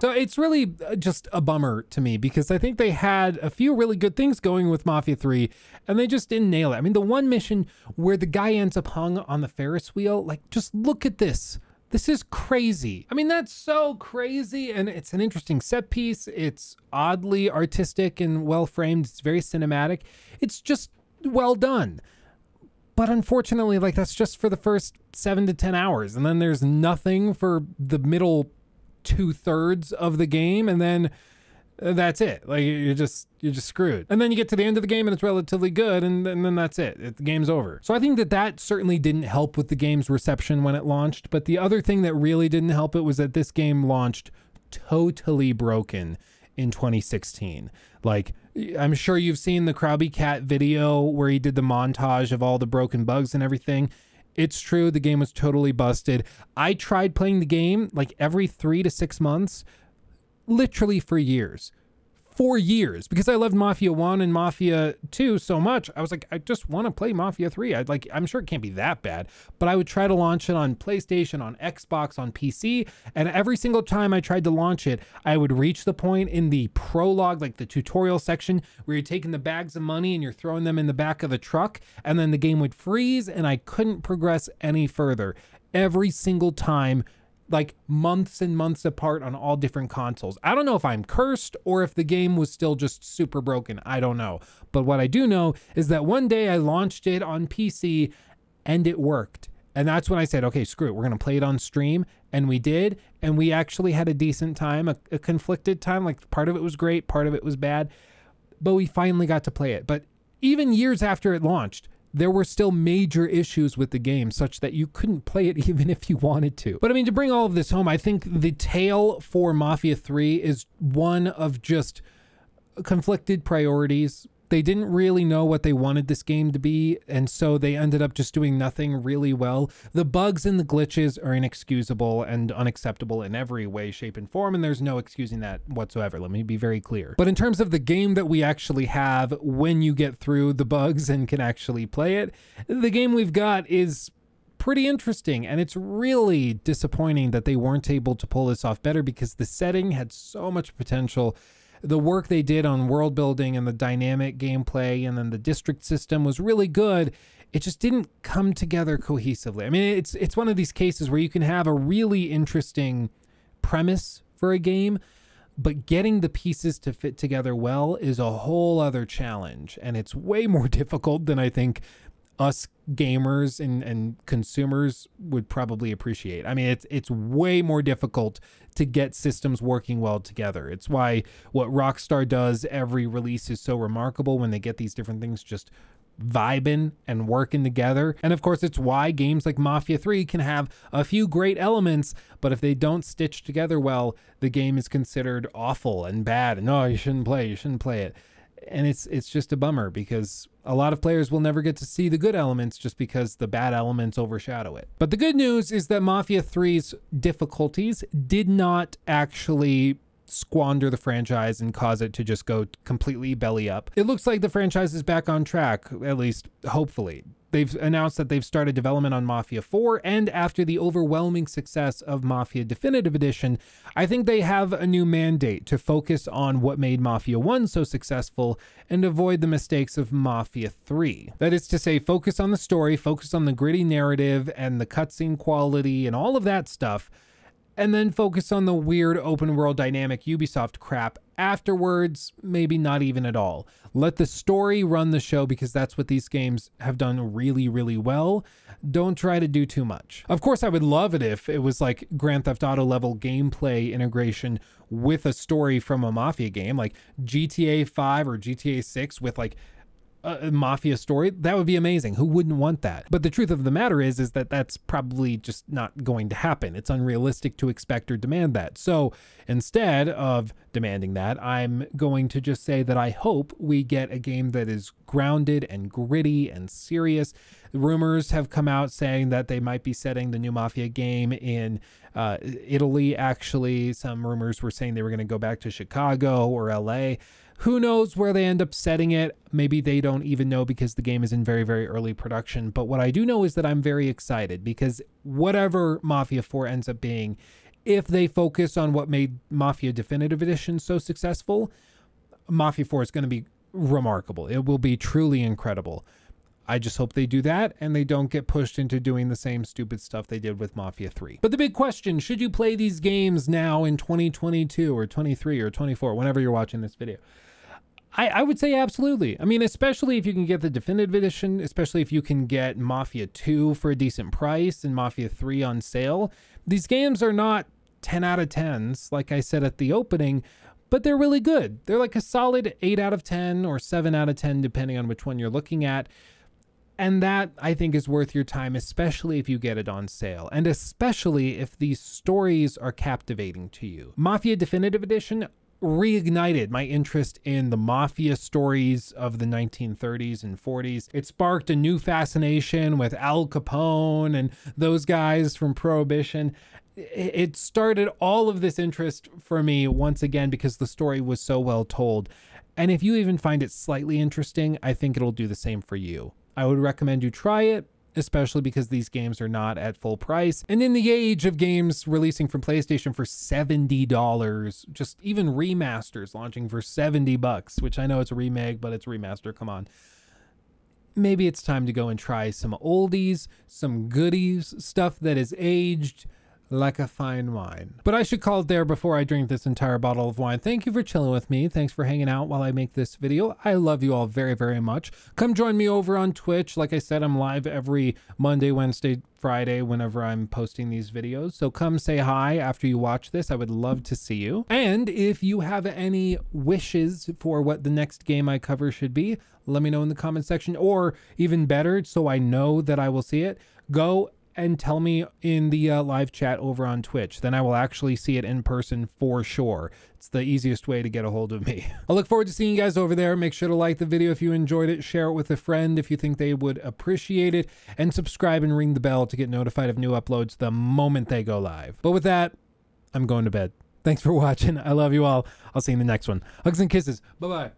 so it's really uh, just a bummer to me because I think they had a few really good things going with Mafia 3 and they just didn't nail it. I mean, the one mission where the guy ends up hung on the Ferris wheel, like just look at this. This is crazy. I mean, that's so crazy. And it's an interesting set piece. It's oddly artistic and well framed. It's very cinematic. It's just well done. But unfortunately, like that's just for the first seven to 10 hours. And then there's nothing for the middle two thirds of the game. And then uh, that's it. Like you're just you're just screwed. And then you get to the end of the game and it's relatively good, and, and then that's it. it. The game's over. So I think that that certainly didn't help with the game's reception when it launched. But the other thing that really didn't help it was that this game launched totally broken in 2016. Like I'm sure you've seen the Crowbcat video where he did the montage of all the broken bugs and everything. It's true, the game was totally busted. I tried playing the game like every three to six months literally for years. For years, because I loved Mafia 1 and Mafia 2 so much, I was like, I just want to play Mafia 3. I'd like, I'm sure it can't be that bad, but I would try to launch it on PlayStation, on Xbox, on PC, and every single time I tried to launch it, I would reach the point in the prologue, like the tutorial section, where you're taking the bags of money and you're throwing them in the back of the truck, and then the game would freeze, and I couldn't progress any further. Every single time like months and months apart on all different consoles. I don't know if I'm cursed or if the game was still just super broken. I don't know. But what I do know is that one day I launched it on PC and it worked. And that's when I said, okay, screw it. We're going to play it on stream. And we did. And we actually had a decent time, a, a conflicted time. Like part of it was great, part of it was bad. But we finally got to play it. But even years after it launched, there were still major issues with the game such that you couldn't play it *laughs* even if you wanted to. But I mean, to bring all of this home, I think the tale for Mafia 3 is one of just conflicted priorities, they didn't really know what they wanted this game to be, and so they ended up just doing nothing really well. The bugs and the glitches are inexcusable and unacceptable in every way, shape, and form, and there's no excusing that whatsoever. Let me be very clear. But in terms of the game that we actually have when you get through the bugs and can actually play it, the game we've got is pretty interesting and it's really disappointing that they weren't able to pull this off better because the setting had so much potential the work they did on world building and the dynamic gameplay and then the district system was really good. It just didn't come together cohesively. I mean it's it's one of these cases where you can have a really interesting premise for a game but getting the pieces to fit together well is a whole other challenge and it's way *laughs* more difficult than i think us gamers and, and consumers would probably appreciate. I mean, it's it's way more difficult to get systems working well together. It's why what Rockstar does every release is so remarkable when they get these different things just vibing and working together. And of course, it's why games like Mafia 3 can have a few great elements, but if they don't stitch together well, the game is considered awful and bad. And no, oh, you shouldn't play, you shouldn't play it. And it's it's just a bummer because a lot of players will never get to see the good elements just because the bad elements overshadow it. But the good news is that Mafia 3's difficulties did not actually squander the franchise and cause it to just go completely belly up. It looks like the franchise is back on track, at least hopefully. They've announced that they've started development on Mafia 4, and after the overwhelming success of Mafia Definitive Edition, I think they have a new mandate to focus on what made Mafia 1 so successful and avoid the mistakes of Mafia 3. That is to say, focus on the story, focus on the gritty narrative and the cutscene quality and all of that stuff and then focus on the weird open world dynamic Ubisoft crap afterwards, maybe not even at all. Let the story run the show because that's what these games have done really, really well. Don't try to do too much. Of course, I would love it if it was like Grand Theft Auto level gameplay integration with a story from a Mafia game, like GTA 5 or GTA 6 with like a mafia story, that would be amazing. Who wouldn't want that? But the truth of the matter is, is that that's probably just not going to happen. It's unrealistic to expect or demand that. So instead of demanding that, I'm going to just say that I hope we get a game that is grounded and gritty and serious. Rumors have come out saying that they might be setting the new Mafia game in uh, Italy. Actually, some rumors were saying they were going to go back to Chicago or LA. Who knows where they end up setting it? Maybe they don't even know because the game is in very, very early production. But what I do know is that I'm very excited because whatever Mafia 4 ends up being, if they focus on what made Mafia Definitive Edition so successful, Mafia 4 is going to be remarkable. It will be truly incredible. I just hope they do that and they don't get pushed into doing the same stupid stuff they did with Mafia 3. But the big question, should you play these games now in 2022 or 23 or 24, whenever you're watching this video? I, I would say absolutely. I mean, especially if you can get the definitive edition, especially if you can get Mafia 2 for a decent price and Mafia 3 on sale. These games are not 10 out of 10s, like I said at the opening, but they're really good. They're like a solid 8 out of 10 or 7 out of 10, depending on which one you're looking at. And that I think is worth your time, especially if you get it on sale, and especially if these stories are captivating to you. Mafia Definitive Edition, reignited my interest in the mafia stories of the 1930s and 40s. It sparked a new fascination with Al Capone and those guys from Prohibition. It started all of this interest for me once again because the story was so well told. And if you even find it slightly interesting, I think it'll do the same for you. I would recommend you try it especially because these games are not at full price. And in the age of games releasing from PlayStation for $70, just even remasters launching for 70 bucks, which I know it's a remake, but it's a remaster, come on. Maybe it's time to go and try some oldies, some goodies, stuff that is aged, like a fine wine. But I should call it there before I drink this entire bottle of wine. Thank you for chilling with me. Thanks for hanging out while I make this video. I love you all very, very much. Come join me over on Twitch. Like I said, I'm live every Monday, Wednesday, Friday whenever I'm posting these videos. So come say hi after you watch this. I would love to see you. And if you have any wishes for what the next game I cover should be, let me know in the comment section. Or even better, so I know that I will see it, go and tell me in the uh, live chat over on Twitch. Then I will actually see it in person for sure. It's the easiest way to get a hold of me. *laughs* I look forward to seeing you guys over there. Make sure to like the video if you enjoyed it, share it with a friend if you think they would appreciate it, and subscribe and ring the bell to get notified of new uploads the moment they go live. But with that, I'm going to bed. Thanks for *laughs* watching. I love you all. I'll see you in the next one. Hugs and kisses. Bye bye.